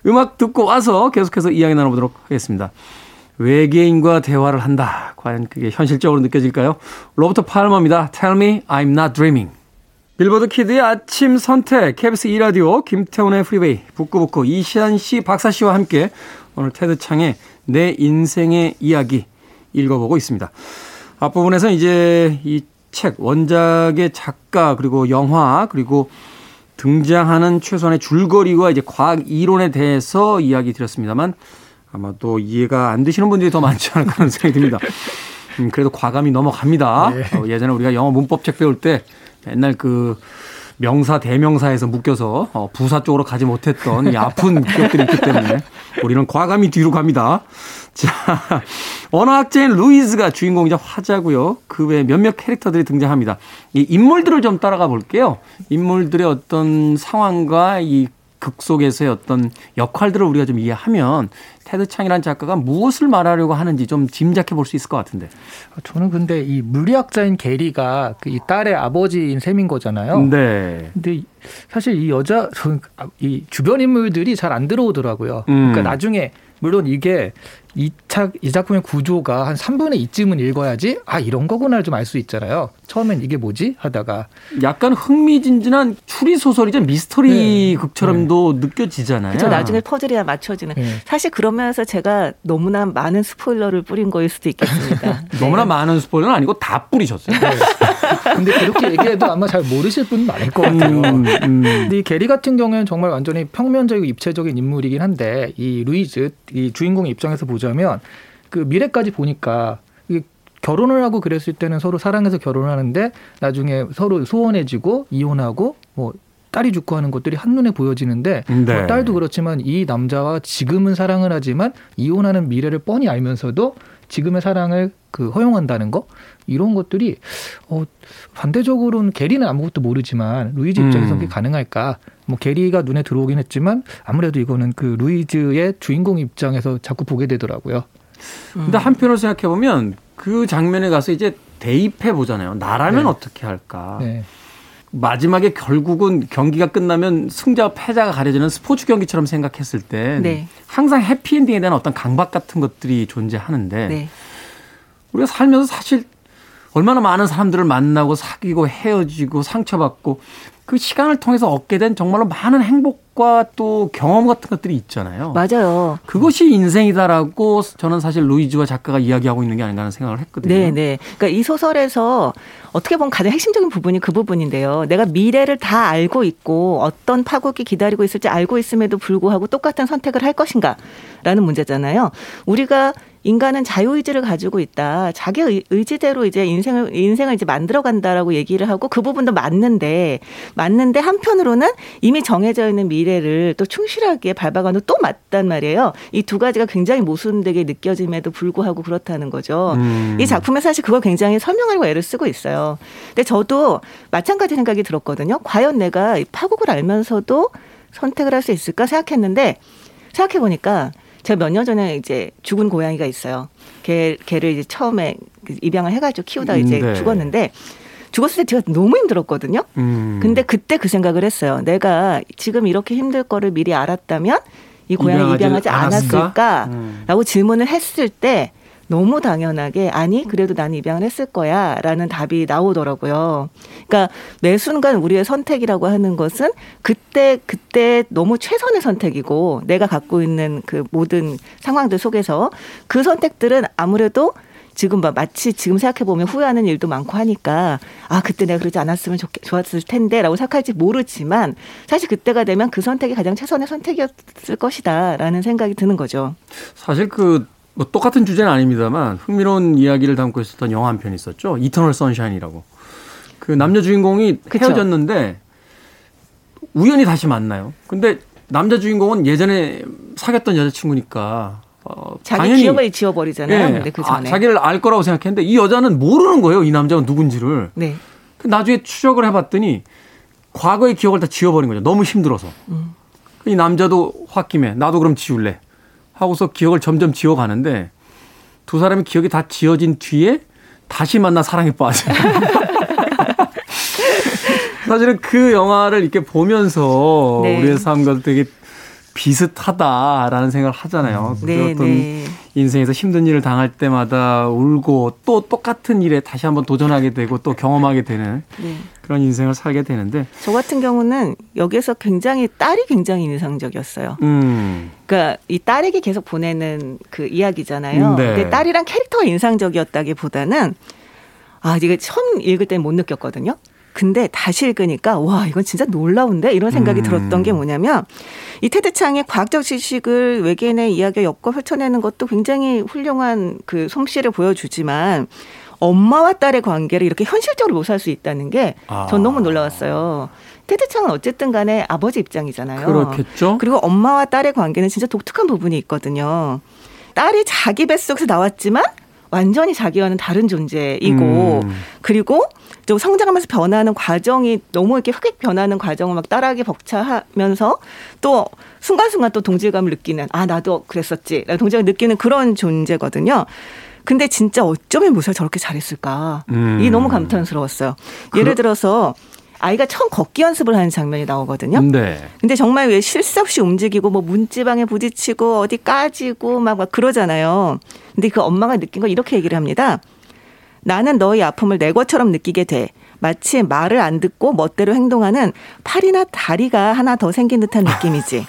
음악 듣고 와서 계속해서 이야기 나눠보도록 하겠습니다. 외계인과 대화를 한다. 과연 그게 현실적으로 느껴질까요? 로버트 팔머입니다. Tell me I'm not dreaming. 빌보드 kid의 아침 선택, KBS 2라디오, 김태훈의 프리웨이, 북구북구, 이시한 씨, 박사 씨와 함께 오늘 테드창의 내 인생의 이야기 읽어보고 있습니다. 앞부분에서 이제 이 책, 원작의 작가, 그리고 영화, 그리고 등장하는 최소한의 줄거리와 이제 과학 이론에 대해서 이야기 드렸습니다만 아마 또 이해가 안 되시는 분들이 더 많지 않을까 하는 생각이 듭니다. 음, 그래도 과감히 넘어갑니다. 네. 어, 예전에 우리가 영어 문법책 배울 때 옛날 그 명사 대명사에서 묶여서 어, 부사 쪽으로 가지 못했던 이 아픈 기억들이 있기 때문에 우리는 과감히 뒤로 갑니다. 자, 언어학자인 루이즈가 주인공이자 화자고요. 그 외에 몇몇 캐릭터들이 등장합니다. 이 인물들을 좀 따라가 볼게요. 인물들의 어떤 상황과 이 극 속에서의 어떤 역할들을 우리가 좀 이해하면 테드 창이라는 작가가 무엇을 말하려고 하는지 좀 짐작해 볼 수 있을 것 같은데. 저는 근데 이 물리학자인 게리가 그이 딸의 아버지인 셈인 거잖아요. 네. 근데 사실 이 여자 이 주변 인물들이 잘 안 들어오더라고요. 음. 그러니까 나중에 물론 이게 이, 차, 이 작품의 구조가 한 3분의 2쯤은 읽어야지 아 이런 거구나 좀알 수 있잖아요. 처음엔 이게 뭐지 하다가 약간 흥미진진한 추리 소설이자 미스터리 네. 극처럼도 네. 느껴지잖아요. 그렇죠. 나중에 퍼즐이야 맞춰지는. 네. 사실 그러면서 제가 너무나 많은 스포일러를 뿌린 거일 수도 있겠습니다. 너무나 네. 많은 스포일러는 아니고 다 뿌리셨어요. 네. 근데 그렇게 얘기해도 아마 잘 모르실 분 많을 것 같아요. 음, 음. 근데 이 게리 같은 경우에는 정말 완전히 평면적이고 입체적인 인물이긴 한데 이 루이즈 이 주인공의 입장에서 보자면 그 미래까지 보니까 결혼을 하고 그랬을 때는 서로 사랑해서 결혼하는데 나중에 서로 소원해지고 이혼하고 뭐 딸이 죽고 하는 것들이 한눈에 보여지는데 네. 뭐 딸도 그렇지만 이 남자와 지금은 사랑을 하지만 이혼하는 미래를 뻔히 알면서도 지금의 사랑을 그 허용한다는 거 이런 것들이 어 반대적으로는 게리는 아무것도 모르지만 루이즈 입장에서 음. 그게 가능할까? 뭐 게리가 눈에 들어오긴 했지만 아무래도 이거는 그 루이즈의 주인공 입장에서 자꾸 보게 되더라고요. 근데 한편으로 생각해 보면 그 장면에 가서 이제 대입해 보잖아요. 나라면 네. 어떻게 할까? 네. 마지막에 결국은 경기가 끝나면 승자와 패자가 가려지는 스포츠 경기처럼 생각했을 때 네. 항상 해피엔딩에 대한 어떤 강박 같은 것들이 존재하는데 네. 우리가 살면서 사실 얼마나 많은 사람들을 만나고 사귀고 헤어지고 상처받고 그 시간을 통해서 얻게 된 정말로 많은 행복과 또 경험 같은 것들이 있잖아요. 맞아요. 그것이 인생이다라고 저는 사실 루이즈와 작가가 이야기하고 있는 게 아닌가 하는 생각을 했거든요. 네, 네. 그러니까 이 소설에서 어떻게 보면 가장 핵심적인 부분이 그 부분인데요. 내가 미래를 다 알고 있고 어떤 파국이 기다리고 있을지 알고 있음에도 불구하고 똑같은 선택을 할 것인가라는 문제잖아요. 우리가 인간은 자유의지를 가지고 있다. 자기 의지대로 이제 인생을 인생을 이제 만들어 간다라고 얘기를 하고 그 부분도 맞는데 맞는데 한편으로는 이미 정해져 있는 미래를 또 충실하게 밟아가는 또 맞단 말이에요. 이 두 가지가 굉장히 모순되게 느껴짐에도 불구하고 그렇다는 거죠. 음. 이 작품에 사실 그걸 굉장히 설명하려고 애를 쓰고 있어요. 근데 저도 마찬가지 생각이 들었거든요. 과연 내가 파국을 알면서도 선택을 할 수 있을까 생각했는데 생각해 보니까 제가 몇 년 전에 이제 죽은 고양이가 있어요. 걔, 걔를 이제 처음에 그 입양을 해가지고 키우다 이제 네. 죽었는데 죽었을 때 제가 너무 힘들었거든요. 음. 근데 그때 그 생각을 했어요. 내가 지금 이렇게 힘들 거를 미리 알았다면 이 고양이 입양하지 않았을까라고 음. 질문을 했을 때 너무 당연하게 아니 그래도 나는 입양을 했을 거야라는 답이 나오더라고요. 그러니까 매 순간 우리의 선택이라고 하는 것은 그때 그때 너무 최선의 선택이고 내가 갖고 있는 그 모든 상황들 속에서 그 선택들은 아무래도 지금 막 마치 지금 생각해 보면 후회하는 일도 많고 하니까 아 그때 내가 그러지 않았으면 좋, 좋았을 텐데라고 생각할지 모르지만 사실 그때가 되면 그 선택이 가장 최선의 선택이었을 것이다라는 생각이 드는 거죠. 사실 그 뭐 똑같은 주제는 아닙니다만 흥미로운 이야기를 담고 있었던 영화 한 편 있었죠. 이터널 선샤인이라고. 그 남녀 주인공이 그쵸. 헤어졌는데 우연히 다시 만나요. 근데 남자 주인공은 예전에 사귀었던 여자친구니까 어, 자기 당연히 기억을 지워버리잖아요. 예, 근데 그 아, 전에. 자기를 알 거라고 생각했는데 이 여자는 모르는 거예요. 이 남자가 누군지를. 네. 그 나중에 추적을 해봤더니 과거의 기억을 다 지워버린 거죠. 너무 힘들어서. 음. 이 남자도 홧김에 나도 그럼 지울래 하고서 기억을 점점 지워가는데 두 사람의 기억이 다 지워진 뒤에 다시 만나 사랑에 빠져요. 사실은 그 영화를 이렇게 보면서 네. 우리의 삶과도 되게 비슷하다라는 생각을 하잖아요. 그 네, 어떤 네. 인생에서 힘든 일을 당할 때마다 울고 또 똑같은 일에 다시 한번 도전하게 되고 또 경험하게 되는 네. 그런 인생을 살게 되는데, 저 같은 경우는 여기서 굉장히 딸이 굉장히 인상적이었어요. 음, 그러니까 이 딸에게 계속 보내는 그 이야기잖아요. 네. 근데 딸이랑 캐릭터가 인상적이었다기보다는 아 이게 처음 읽을 때는 못 느꼈거든요. 근데 다시 읽으니까 와 이건 진짜 놀라운데 이런 생각이 음. 들었던 게 뭐냐면 이 테드 창의 과학적 지식을 외계인의 이야기에 엮어 펼쳐내는 것도 굉장히 훌륭한 그 솜씨를 보여주지만 엄마와 딸의 관계를 이렇게 현실적으로 묘사할 수 있다는 게전 아. 너무 놀라웠어요. 테드 창은 어쨌든 간에 아버지 입장이잖아요. 그렇겠죠. 그리고 엄마와 딸의 관계는 진짜 독특한 부분이 있거든요. 딸이 자기 뱃속에서 나왔지만 완전히 자기와는 다른 존재이고 음. 그리고 좀 성장하면서 변하는 과정이 너무 이렇게 흑익 변하는 과정을 막 따라하기 벅차하면서 또 순간순간 또 동질감을 느끼는 아 나도 그랬었지 동질감을 느끼는 그런 존재거든요. 근데 진짜 어쩌면 묘사를 저렇게 잘했을까 음. 이게 너무 감탄스러웠어요. 예를 들어서 아이가 처음 걷기 연습을 하는 장면이 나오거든요. 네. 근데 정말 왜 쉴 새 없이 움직이고 뭐 문지방에 부딪히고 어디 까지고 막, 막 그러잖아요. 근데 그 엄마가 느낀 건 이렇게 얘기를 합니다. 나는 너의 아픔을 내 것처럼 느끼게 돼. 마치 말을 안 듣고 멋대로 행동하는 팔이나 다리가 하나 더 생긴 듯한 느낌이지.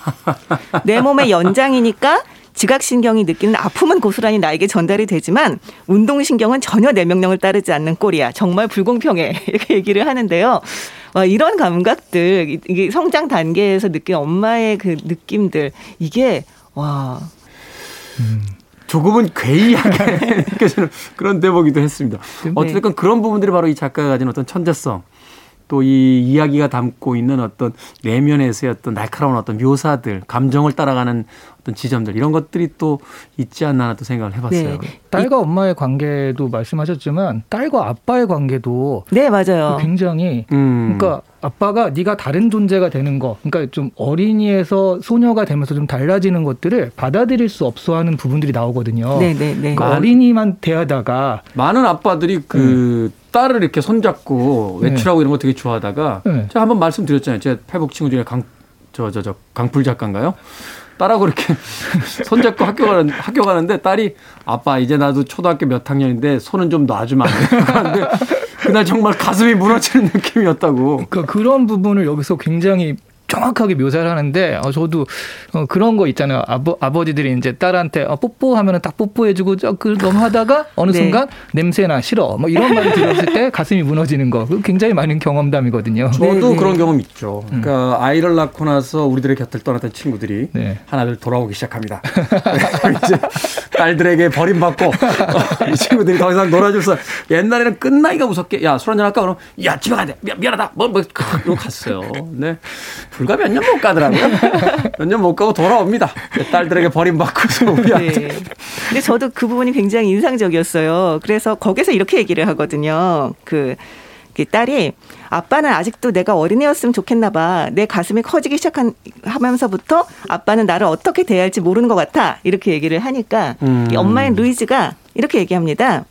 내 몸의 연장이니까 지각신경이 느끼는 아픔은 고스란히 나에게 전달이 되지만 운동신경은 전혀 내 명령을 따르지 않는 꼴이야. 정말 불공평해. 이렇게 얘기를 하는데요. 와, 이런 감각들, 이- 이게 성장 단계에서 느낀 엄마의 그 느낌들, 이게, 와, 조금은 괴이하게 느껴지는 그런 대목이기도 했습니다. 네. 어쨌든 그런 부분들이 바로 이 작가가 가진 어떤 천재성, 또 이 이야기가 담고 있는 어떤 내면에서의 어떤 날카로운 어떤 묘사들, 감정을 따라가는 어떤 지점들 이런 것들이 또 있지 않나 또 생각을 해봤어요. 네. 딸과 엄마의 관계도 말씀하셨지만 딸과 아빠의 관계도 네, 맞아요. 굉장히 음. 그러니까 아빠가 네가 다른 존재가 되는 거, 그러니까 좀 어린이에서 소녀가 되면서 좀 달라지는 것들을 받아들일 수 없어하는 부분들이 나오거든요. 네, 네, 네. 그러니까 어린이만 대하다가 많은 아빠들이 그 딸을 이렇게 손잡고 네. 외출하고 이런 거 되게 좋아하다가 네. 제가 한번 말씀드렸잖아요. 제 페북 친구 중에 강 저 저 저 강풀 작가인가요? 딸하고 이렇게 손잡고 학교 가는 학교 가는데 딸이 아빠 이제 나도 초등학교 몇 학년인데 손은 좀 놔주면 안 돼? 그런데 그날 정말 가슴이 무너지는 느낌이었다고. 그러니까 그런 부분을 여기서 굉장히 정확하게 묘사를 하는데 어, 저도 어, 그런 거 있잖아요. 아버, 아버지들이 이제 딸한테 어, 뽀뽀하면은 딱 뽀뽀해주고 그 너무 하다가 어느 네. 순간 냄새나 싫어 뭐 이런 말을 들었을 때 가슴이 무너지는 거 굉장히 많은 경험담이거든요. 저도 네, 네. 그런 경험 있죠. 그러니까 아이를 낳고 나서 우리들의 곁을 떠났던 친구들이 네. 하나둘 돌아오기 시작합니다. 이제 딸들에게 버림받고 어, 이 친구들이 더 이상 놀아줄 수 옛날에는 끝나기가 무섭게 야 술 한잔 할까 그럼 야 집에 가야 돼 미안, 미안하다 뭐뭐 이러고 갔어요. 네 불과 몇 년 못 가더라고요. 몇 년 못 가고 돌아옵니다. 딸들에게 버림받고서 우리한테. 네. 근데 저도 그 부분이 굉장히 인상적이었어요. 그래서 거기서 이렇게 얘기를 하거든요. 그, 그 딸이 아빠는 아직도 내가 어린애였으면 좋겠나 봐. 내 가슴이 커지기 시작한 하면서부터 아빠는 나를 어떻게 대할지 모르는 것 같아. 이렇게 얘기를 하니까 음. 이 엄마인 루이즈가 이렇게 얘기합니다.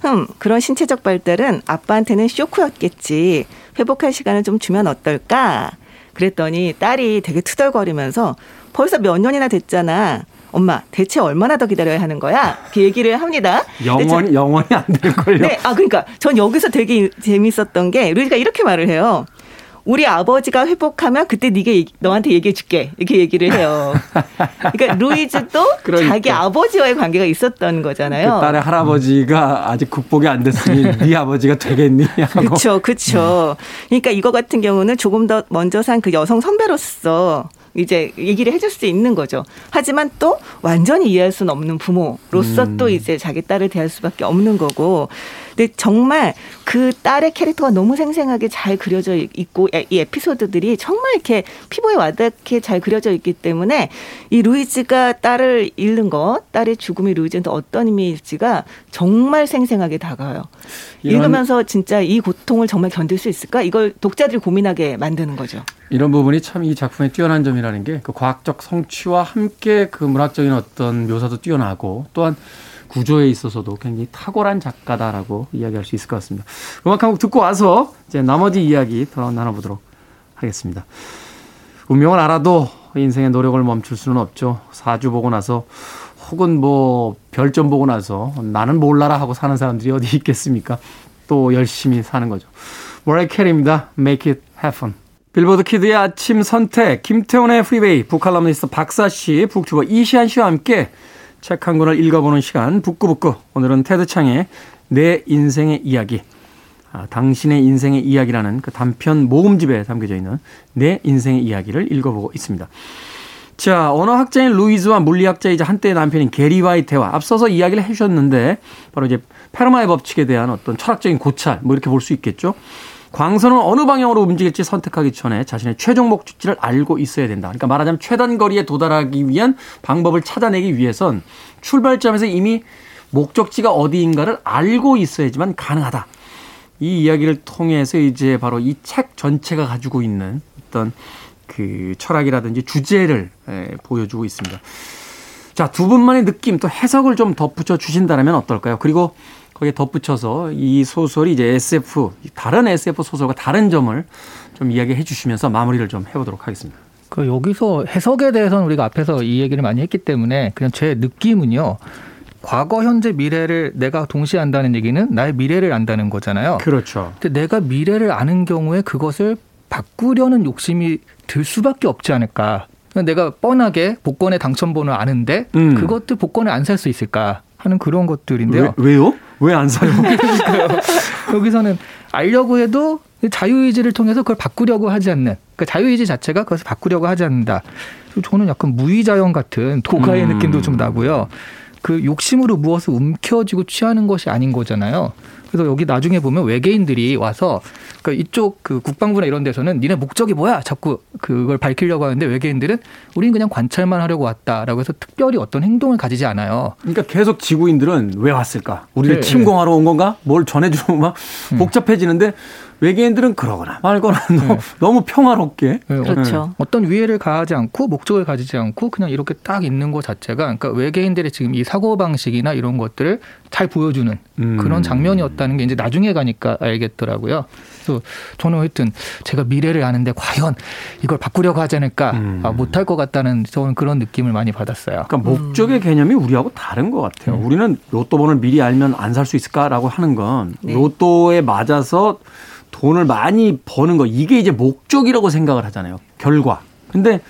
흠, 그런 신체적 발달은 아빠한테는 쇼크였겠지. 회복할 시간을 좀 주면 어떨까? 그랬더니 딸이 되게 투덜거리면서 벌써 몇 년이나 됐잖아. 엄마, 대체 얼마나 더 기다려야 하는 거야? 이렇게 얘기를 합니다. 저- 영원히 영원히 안 될걸요. 네, 아 그러니까 전 여기서 되게 재밌었던 게 루이가 이렇게 말을 해요. 우리 아버지가 회복하면 그때 얘기, 너한테 얘기해 줄게 이렇게 얘기를 해요. 그러니까 루이즈도 그러니까. 자기 아버지와의 관계가 있었던 거잖아요. 그 딸의 할아버지가 아직 극복이 안 됐으니 네 아버지가 되겠니? 그렇죠, 그렇죠. 그러니까 이거 같은 경우는 조금 더 먼저 산 그 여성 선배로서 이제 얘기를 해줄 수 있는 거죠. 하지만 또 완전히 이해할 수는 없는 부모로서 음. 또 이제 자기 딸을 대할 수밖에 없는 거고. 근데 정말 그 딸의 캐릭터가 너무 생생하게 잘 그려져 있고 이 에피소드들이 정말 이렇게 피부에 와닿게 잘 그려져 있기 때문에 이 루이즈가 딸을 잃는 것, 딸의 죽음이 루이즈한테 어떤 의미일지가 정말 생생하게 다가와요. 읽으면서 진짜 이 고통을 정말 견딜 수 있을까? 이걸 독자들이 고민하게 만드는 거죠. 이런 부분이 참 이 작품의 뛰어난 점이라는 게 그 과학적 성취와 함께 그 문학적인 어떤 묘사도 뛰어나고 또한 구조에 있어서도 굉장히 탁월한 작가다라고 이야기할 수 있을 것 같습니다. 음악 한 곡 듣고 와서 이제 나머지 이야기 더 나눠보도록 하겠습니다. 운명을 알아도 인생의 노력을 멈출 수는 없죠. 사주 보고 나서 혹은 뭐 별점 보고 나서 나는 몰라라 하고 사는 사람들이 어디 있겠습니까? 또 열심히 사는 거죠. 머라이어 캐리입니다. Make it happen. 빌보드 kid의 아침 선택, 김태훈의 프리웨이, 북칼럼니스트 박사 씨, 북튜버 이시한 씨와 함께 책 한 권을 읽어보는 시간, 북구북구. 오늘은 테드 창의 내 인생의 이야기, 아, 당신의 인생의 이야기라는 그 단편 모음집에 담겨져 있는 내 인생의 이야기를 읽어보고 있습니다. 자, 언어학자인 루이즈와 물리학자이자 한때의 남편인 게리와의 대화. 앞서서 이야기를 해주셨는데, 바로 이제 페르마의 법칙에 대한 어떤 철학적인 고찰, 뭐 이렇게 볼 수 있겠죠. 광선은 어느 방향으로 움직일지 선택하기 전에 자신의 최종 목적지를 알고 있어야 된다. 그러니까 말하자면 최단 거리에 도달하기 위한 방법을 찾아내기 위해선 출발점에서 이미 목적지가 어디인가를 알고 있어야지만 가능하다. 이 이야기를 통해서 이제 바로 이 책 전체가 가지고 있는 어떤 그 철학이라든지 주제를 보여주고 있습니다. 자, 두 분만의 느낌 또 해석을 좀 덧붙여 주신다면 어떨까요? 그리고 거기에 덧붙여서 이 소설이 이제 SF, 다른 SF 소설과 다른 점을 좀 이야기해 주시면서 마무리를 좀 해보도록 하겠습니다. 그 여기서 해석에 대해서는 우리가 앞에서 이 얘기를 많이 했기 때문에 그냥 제 느낌은요. 과거, 현재, 미래를 내가 동시에 안다는 얘기는 나의 미래를 안다는 거잖아요. 그렇죠. 근데 내가 미래를 아는 경우에 그것을 바꾸려는 욕심이 들 수밖에 없지 않을까. 내가 뻔하게 복권의 당첨번호 아는데 음. 그것도 복권을 안 살 수 있을까 하는 그런 것들인데요. 왜, 왜요? 왜 안 사요? 여기서는 알려고 해도 자유의지를 통해서 그걸 바꾸려고 하지 않는 그 자유의지 자체가 그것을 바꾸려고 하지 않는다. 저는 약간 무의자연 같은 도가의 음. 느낌도 좀 나고요. 그 욕심으로 무엇을 움켜쥐고 취하는 것이 아닌 거잖아요. 그래서 여기 나중에 보면 외계인들이 와서 그 이쪽 그 국방부나 이런 데서는 니네 목적이 뭐야? 자꾸 그걸 밝히려고 하는데 외계인들은 우리는 그냥 관찰만 하려고 왔다라고 해서 특별히 어떤 행동을 가지지 않아요. 그러니까 계속 지구인들은 왜 왔을까? 우리를 네, 침공하러 온 건가? 뭘 전해주고 막 음. 복잡해지는데 외계인들은 그러거나 말거나 네. 너무 평화롭게 네. 그렇죠. 어떤 위해를 가하지 않고 목적을 가지지 않고 그냥 이렇게 딱 있는 것 자체가 그러니까 외계인들의 지금 이 사고 방식이나 이런 것들을 잘 보여주는 음. 그런 장면이었다는 게 이제 나중에 가니까 알겠더라고요. 그래서 저는 하여튼 제가 미래를 아는데 과연 이걸 바꾸려고 하지 않을까 음. 아, 못할 것 같다는 저는 그런 느낌을 많이 받았어요. 그러니까 목적의 개념이 우리하고 다른 것 같아요. 음. 우리는 로또 번호를 미리 알면 안 살 수 있을까라고 하는 건 네. 로또에 맞아서 돈을 많이 버는 거 이게 이제 목적이라고 생각을 하잖아요. 결과. 근데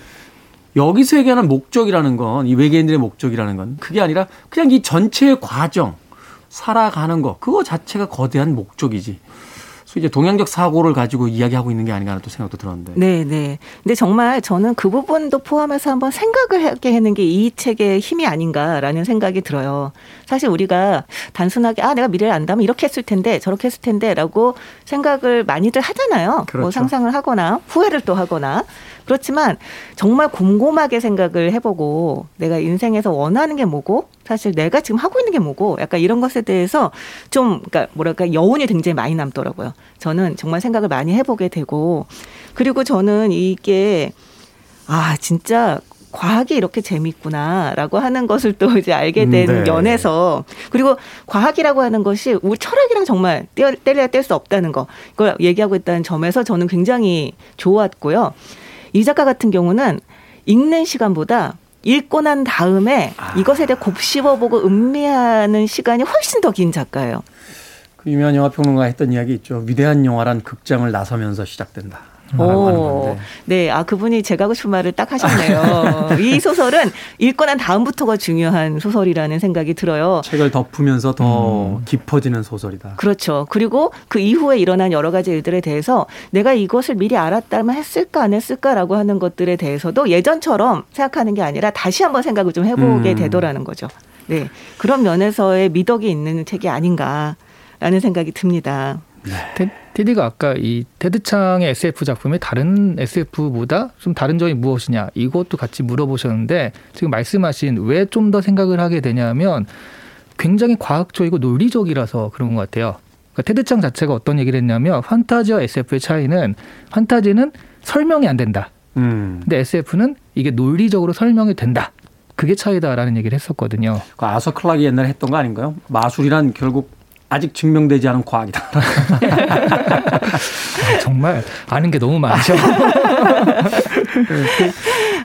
여기서 얘기하는 목적이라는 건 이 외계인들의 목적이라는 건 그게 아니라 그냥 이 전체의 과정 살아가는 거 그거 자체가 거대한 목적이지. 그래서 이제 동양적 사고를 가지고 이야기하고 있는 게 아닌가 하는 또 생각도 들었는데. 네, 네. 근데 정말 저는 그 부분도 포함해서 한번 생각을 하게 하는 게 이 책의 힘이 아닌가라는 생각이 들어요. 사실 우리가 단순하게 아 내가 미래를 안다면 이렇게 했을 텐데 저렇게 했을 텐데라고 생각을 많이들 하잖아요. 뭐 그렇죠. 뭐 상상을 하거나 후회를 또 하거나 그렇지만 정말 곰곰하게 생각을 해보고 내가 인생에서 원하는 게 뭐고 사실 내가 지금 하고 있는 게 뭐고 약간 이런 것에 대해서 좀 그러니까 뭐랄까 여운이 굉장히 많이 남더라고요. 저는 정말 생각을 많이 해보게 되고 그리고 저는 이게 아 진짜 과학이 이렇게 재밌구나라고 하는 것을 또 이제 알게 된 음, 네. 연에서 그리고 과학이라고 하는 것이 우리 철학이랑 정말 떼, 떼려야 뗄 수 없다는 거 이걸 얘기하고 있다는 점에서 저는 굉장히 좋았고요. 이 작가 같은 경우는 읽는 시간보다 읽고 난 다음에 아. 이것에 대해 곱씹어보고 음미하는 시간이 훨씬 더 긴 작가예요. 그 유명한 영화 평론가 했던 이야기 있죠. 위대한 영화란 극장을 나서면서 시작된다. 오, 네, 아 그분이 제가 하고 싶은 말을 딱 하셨네요. 이 소설은 읽고 난 다음부터가 중요한 소설이라는 생각이 들어요. 책을 덮으면서 더 음. 깊어지는 소설이다. 그렇죠. 그리고 그 이후에 일어난 여러 가지 일들에 대해서 내가 이것을 미리 알았다면 했을까 안 했을까라고 하는 것들에 대해서도 예전처럼 생각하는 게 아니라 다시 한번 생각을 좀 해보게 음. 되더라는 거죠. 네, 그런 면에서의 미덕이 있는 책이 아닌가라는 생각이 듭니다. 네. 테디가 아까 이 테드창의 SF 작품이 다른 SF보다 좀 다른 점이 무엇이냐 이것도 같이 물어보셨는데 지금 말씀하신 왜 좀 더 생각을 하게 되냐면 굉장히 과학적이고 논리적이라서 그런 것 같아요. 그러니까 테드창 자체가 어떤 얘기를 했냐면 판타지와 SF의 차이는 판타지는 설명이 안 된다. 음. 근데 SF는 이게 논리적으로 설명이 된다. 그게 차이다라는 얘기를 했었거든요. 그 아서 클락이 옛날에 했던 거 아닌가요? 마술이란 결국 아직 증명되지 않은 과학이다. 아, 정말 아는 게 너무 많죠.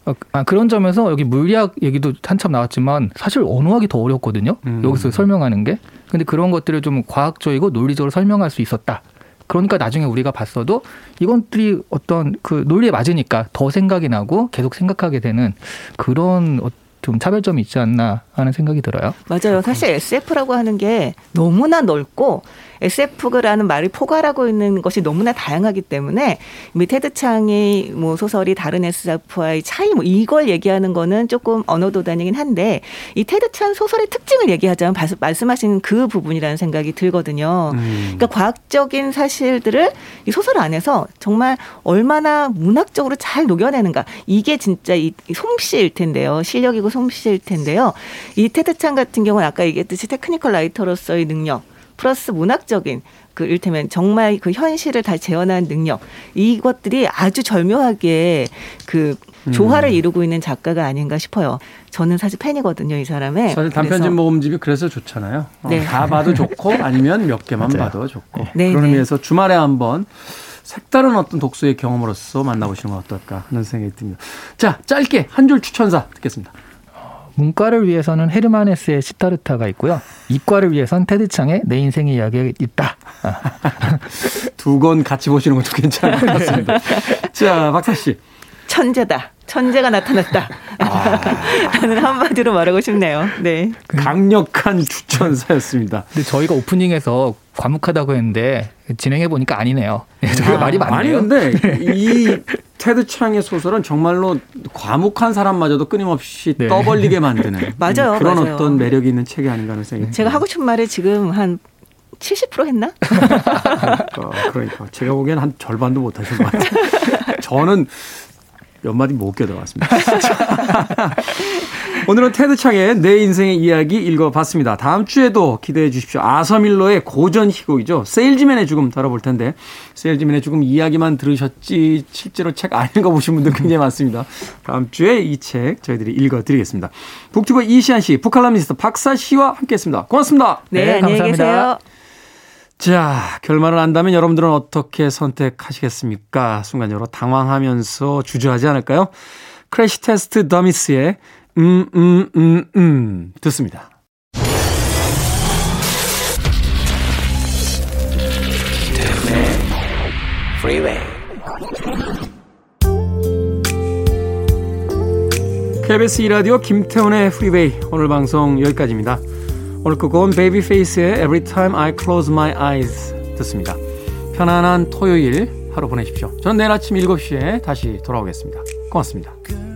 어, 아, 그런 점에서 여기 물리학 얘기도 한참 나왔지만 사실 언어학이 더 어렵거든요. 음. 여기서 설명하는 게. 근데 그런 것들을 좀 과학적이고 논리적으로 설명할 수 있었다. 그러니까 나중에 우리가 봤어도 이것들이 어떤 그 논리에 맞으니까 더 생각이 나고 계속 생각하게 되는 그런 좀 차별점이 있지 않나 하는 생각이 들어요. 맞아요. 사실 SF라고 하는 게 너무나 넓고 SF라는 말을 포괄하고 있는 것이 너무나 다양하기 때문에 테드 창의 뭐 소설이 다른 SF와의 차이 뭐 이걸 얘기하는 거는 조금 언어 도단이긴 한데 이 테드 창 소설의 특징을 얘기하자면 말씀하신 그 부분이라는 생각이 들거든요. 음. 그러니까 과학적인 사실들을 이 소설 안에서 정말 얼마나 문학적으로 잘 녹여내는가 이게 진짜 이 솜씨일 텐데요. 실력이고 솜씨일 텐데요. 이 테드 창 같은 경우는 아까 얘기했듯이 technical writer로서의 능력 플러스 문학적인 그 일테면 정말 그 현실을 다 재현한 능력 이것들이 아주 절묘하게 그 조화를 음. 이루고 있는 작가가 아닌가 싶어요. 저는 사실 팬이거든요, 이 사람의. 사실 단편집 모음집이 그래서 좋잖아요. 어, 네. 어, 다 봐도 좋고 아니면 몇 개만 봐도 좋고. 네, 그런 네. 의미에서 주말에 한번 색다른 어떤 독서의 경험으로서 만나보시는 건 어떨까 하는 생각이 듭니다. 자, 짧게 한 줄 추천사 듣겠습니다. 문과를 위해서는 헤르만헤스의 시타르타가 있고요. 이과를 위해서는 테드 창의 내 인생의 이야기가 있다. 두 권 같이 보시는 것도 괜찮을 것 같습니다. 자, 박사 씨. 천재다. 천재가 나타났다. 아. 하는 한마디로 말하고 싶네요. 네. 강력한 추천사였습니다. 근데 저희가 오프닝에서 과묵하다고 했는데 진행해 보니까 아니네요. 저희가 아, 말이 많네요. 아니 근데 이 테드 창의 소설은 정말로 과묵한 사람마저도 끊임없이 네. 떠벌리게 만드는 맞아요, 그런 맞아요. 어떤 매력이 있는 책이 아닌가 하는 생각이 제가 하고 싶은 말을 지금 한 70% 했나? 그러니까, 그러니까 제가 보기엔 한 절반도 못 하신 것 같아요. 저는 몇 마디 못 껴들어갔습니다. 오늘은 테드 창의 내 인생의 이야기 읽어봤습니다. 다음 주에도 기대해 주십시오. 아서밀러의 고전 희곡이죠. 세일즈맨의 죽음 다뤄볼 텐데 세일즈맨의 죽음 이야기만 들으셨지 실제로 책 안 읽어보신 분들 굉장히 많습니다. 다음 주에 이 책 저희들이 읽어드리겠습니다. 북튜버 이시한 씨, 북칼럼니스트 박사 씨와 함께했습니다. 고맙습니다. 네, 네 안녕히 계세요. 자, 결말을 안다면 여러분들은 어떻게 선택하시겠습니까? 순간적으로 당황하면서 주저하지 않을까요? 크래시 테스트 더미스의 Mmm, Mmm, Mmm, Mmm, 듣습니다. KBS 2라디오 김태훈의 프리웨이 오늘 방송 여기까지입니다. 오늘 끝곡은 베이비페이스의 Every Time I Close My Eyes 듣습니다. 편안한 토요일 하루 보내십시오. 저는 내일 아침 7시에 다시 돌아오겠습니다. 고맙습니다.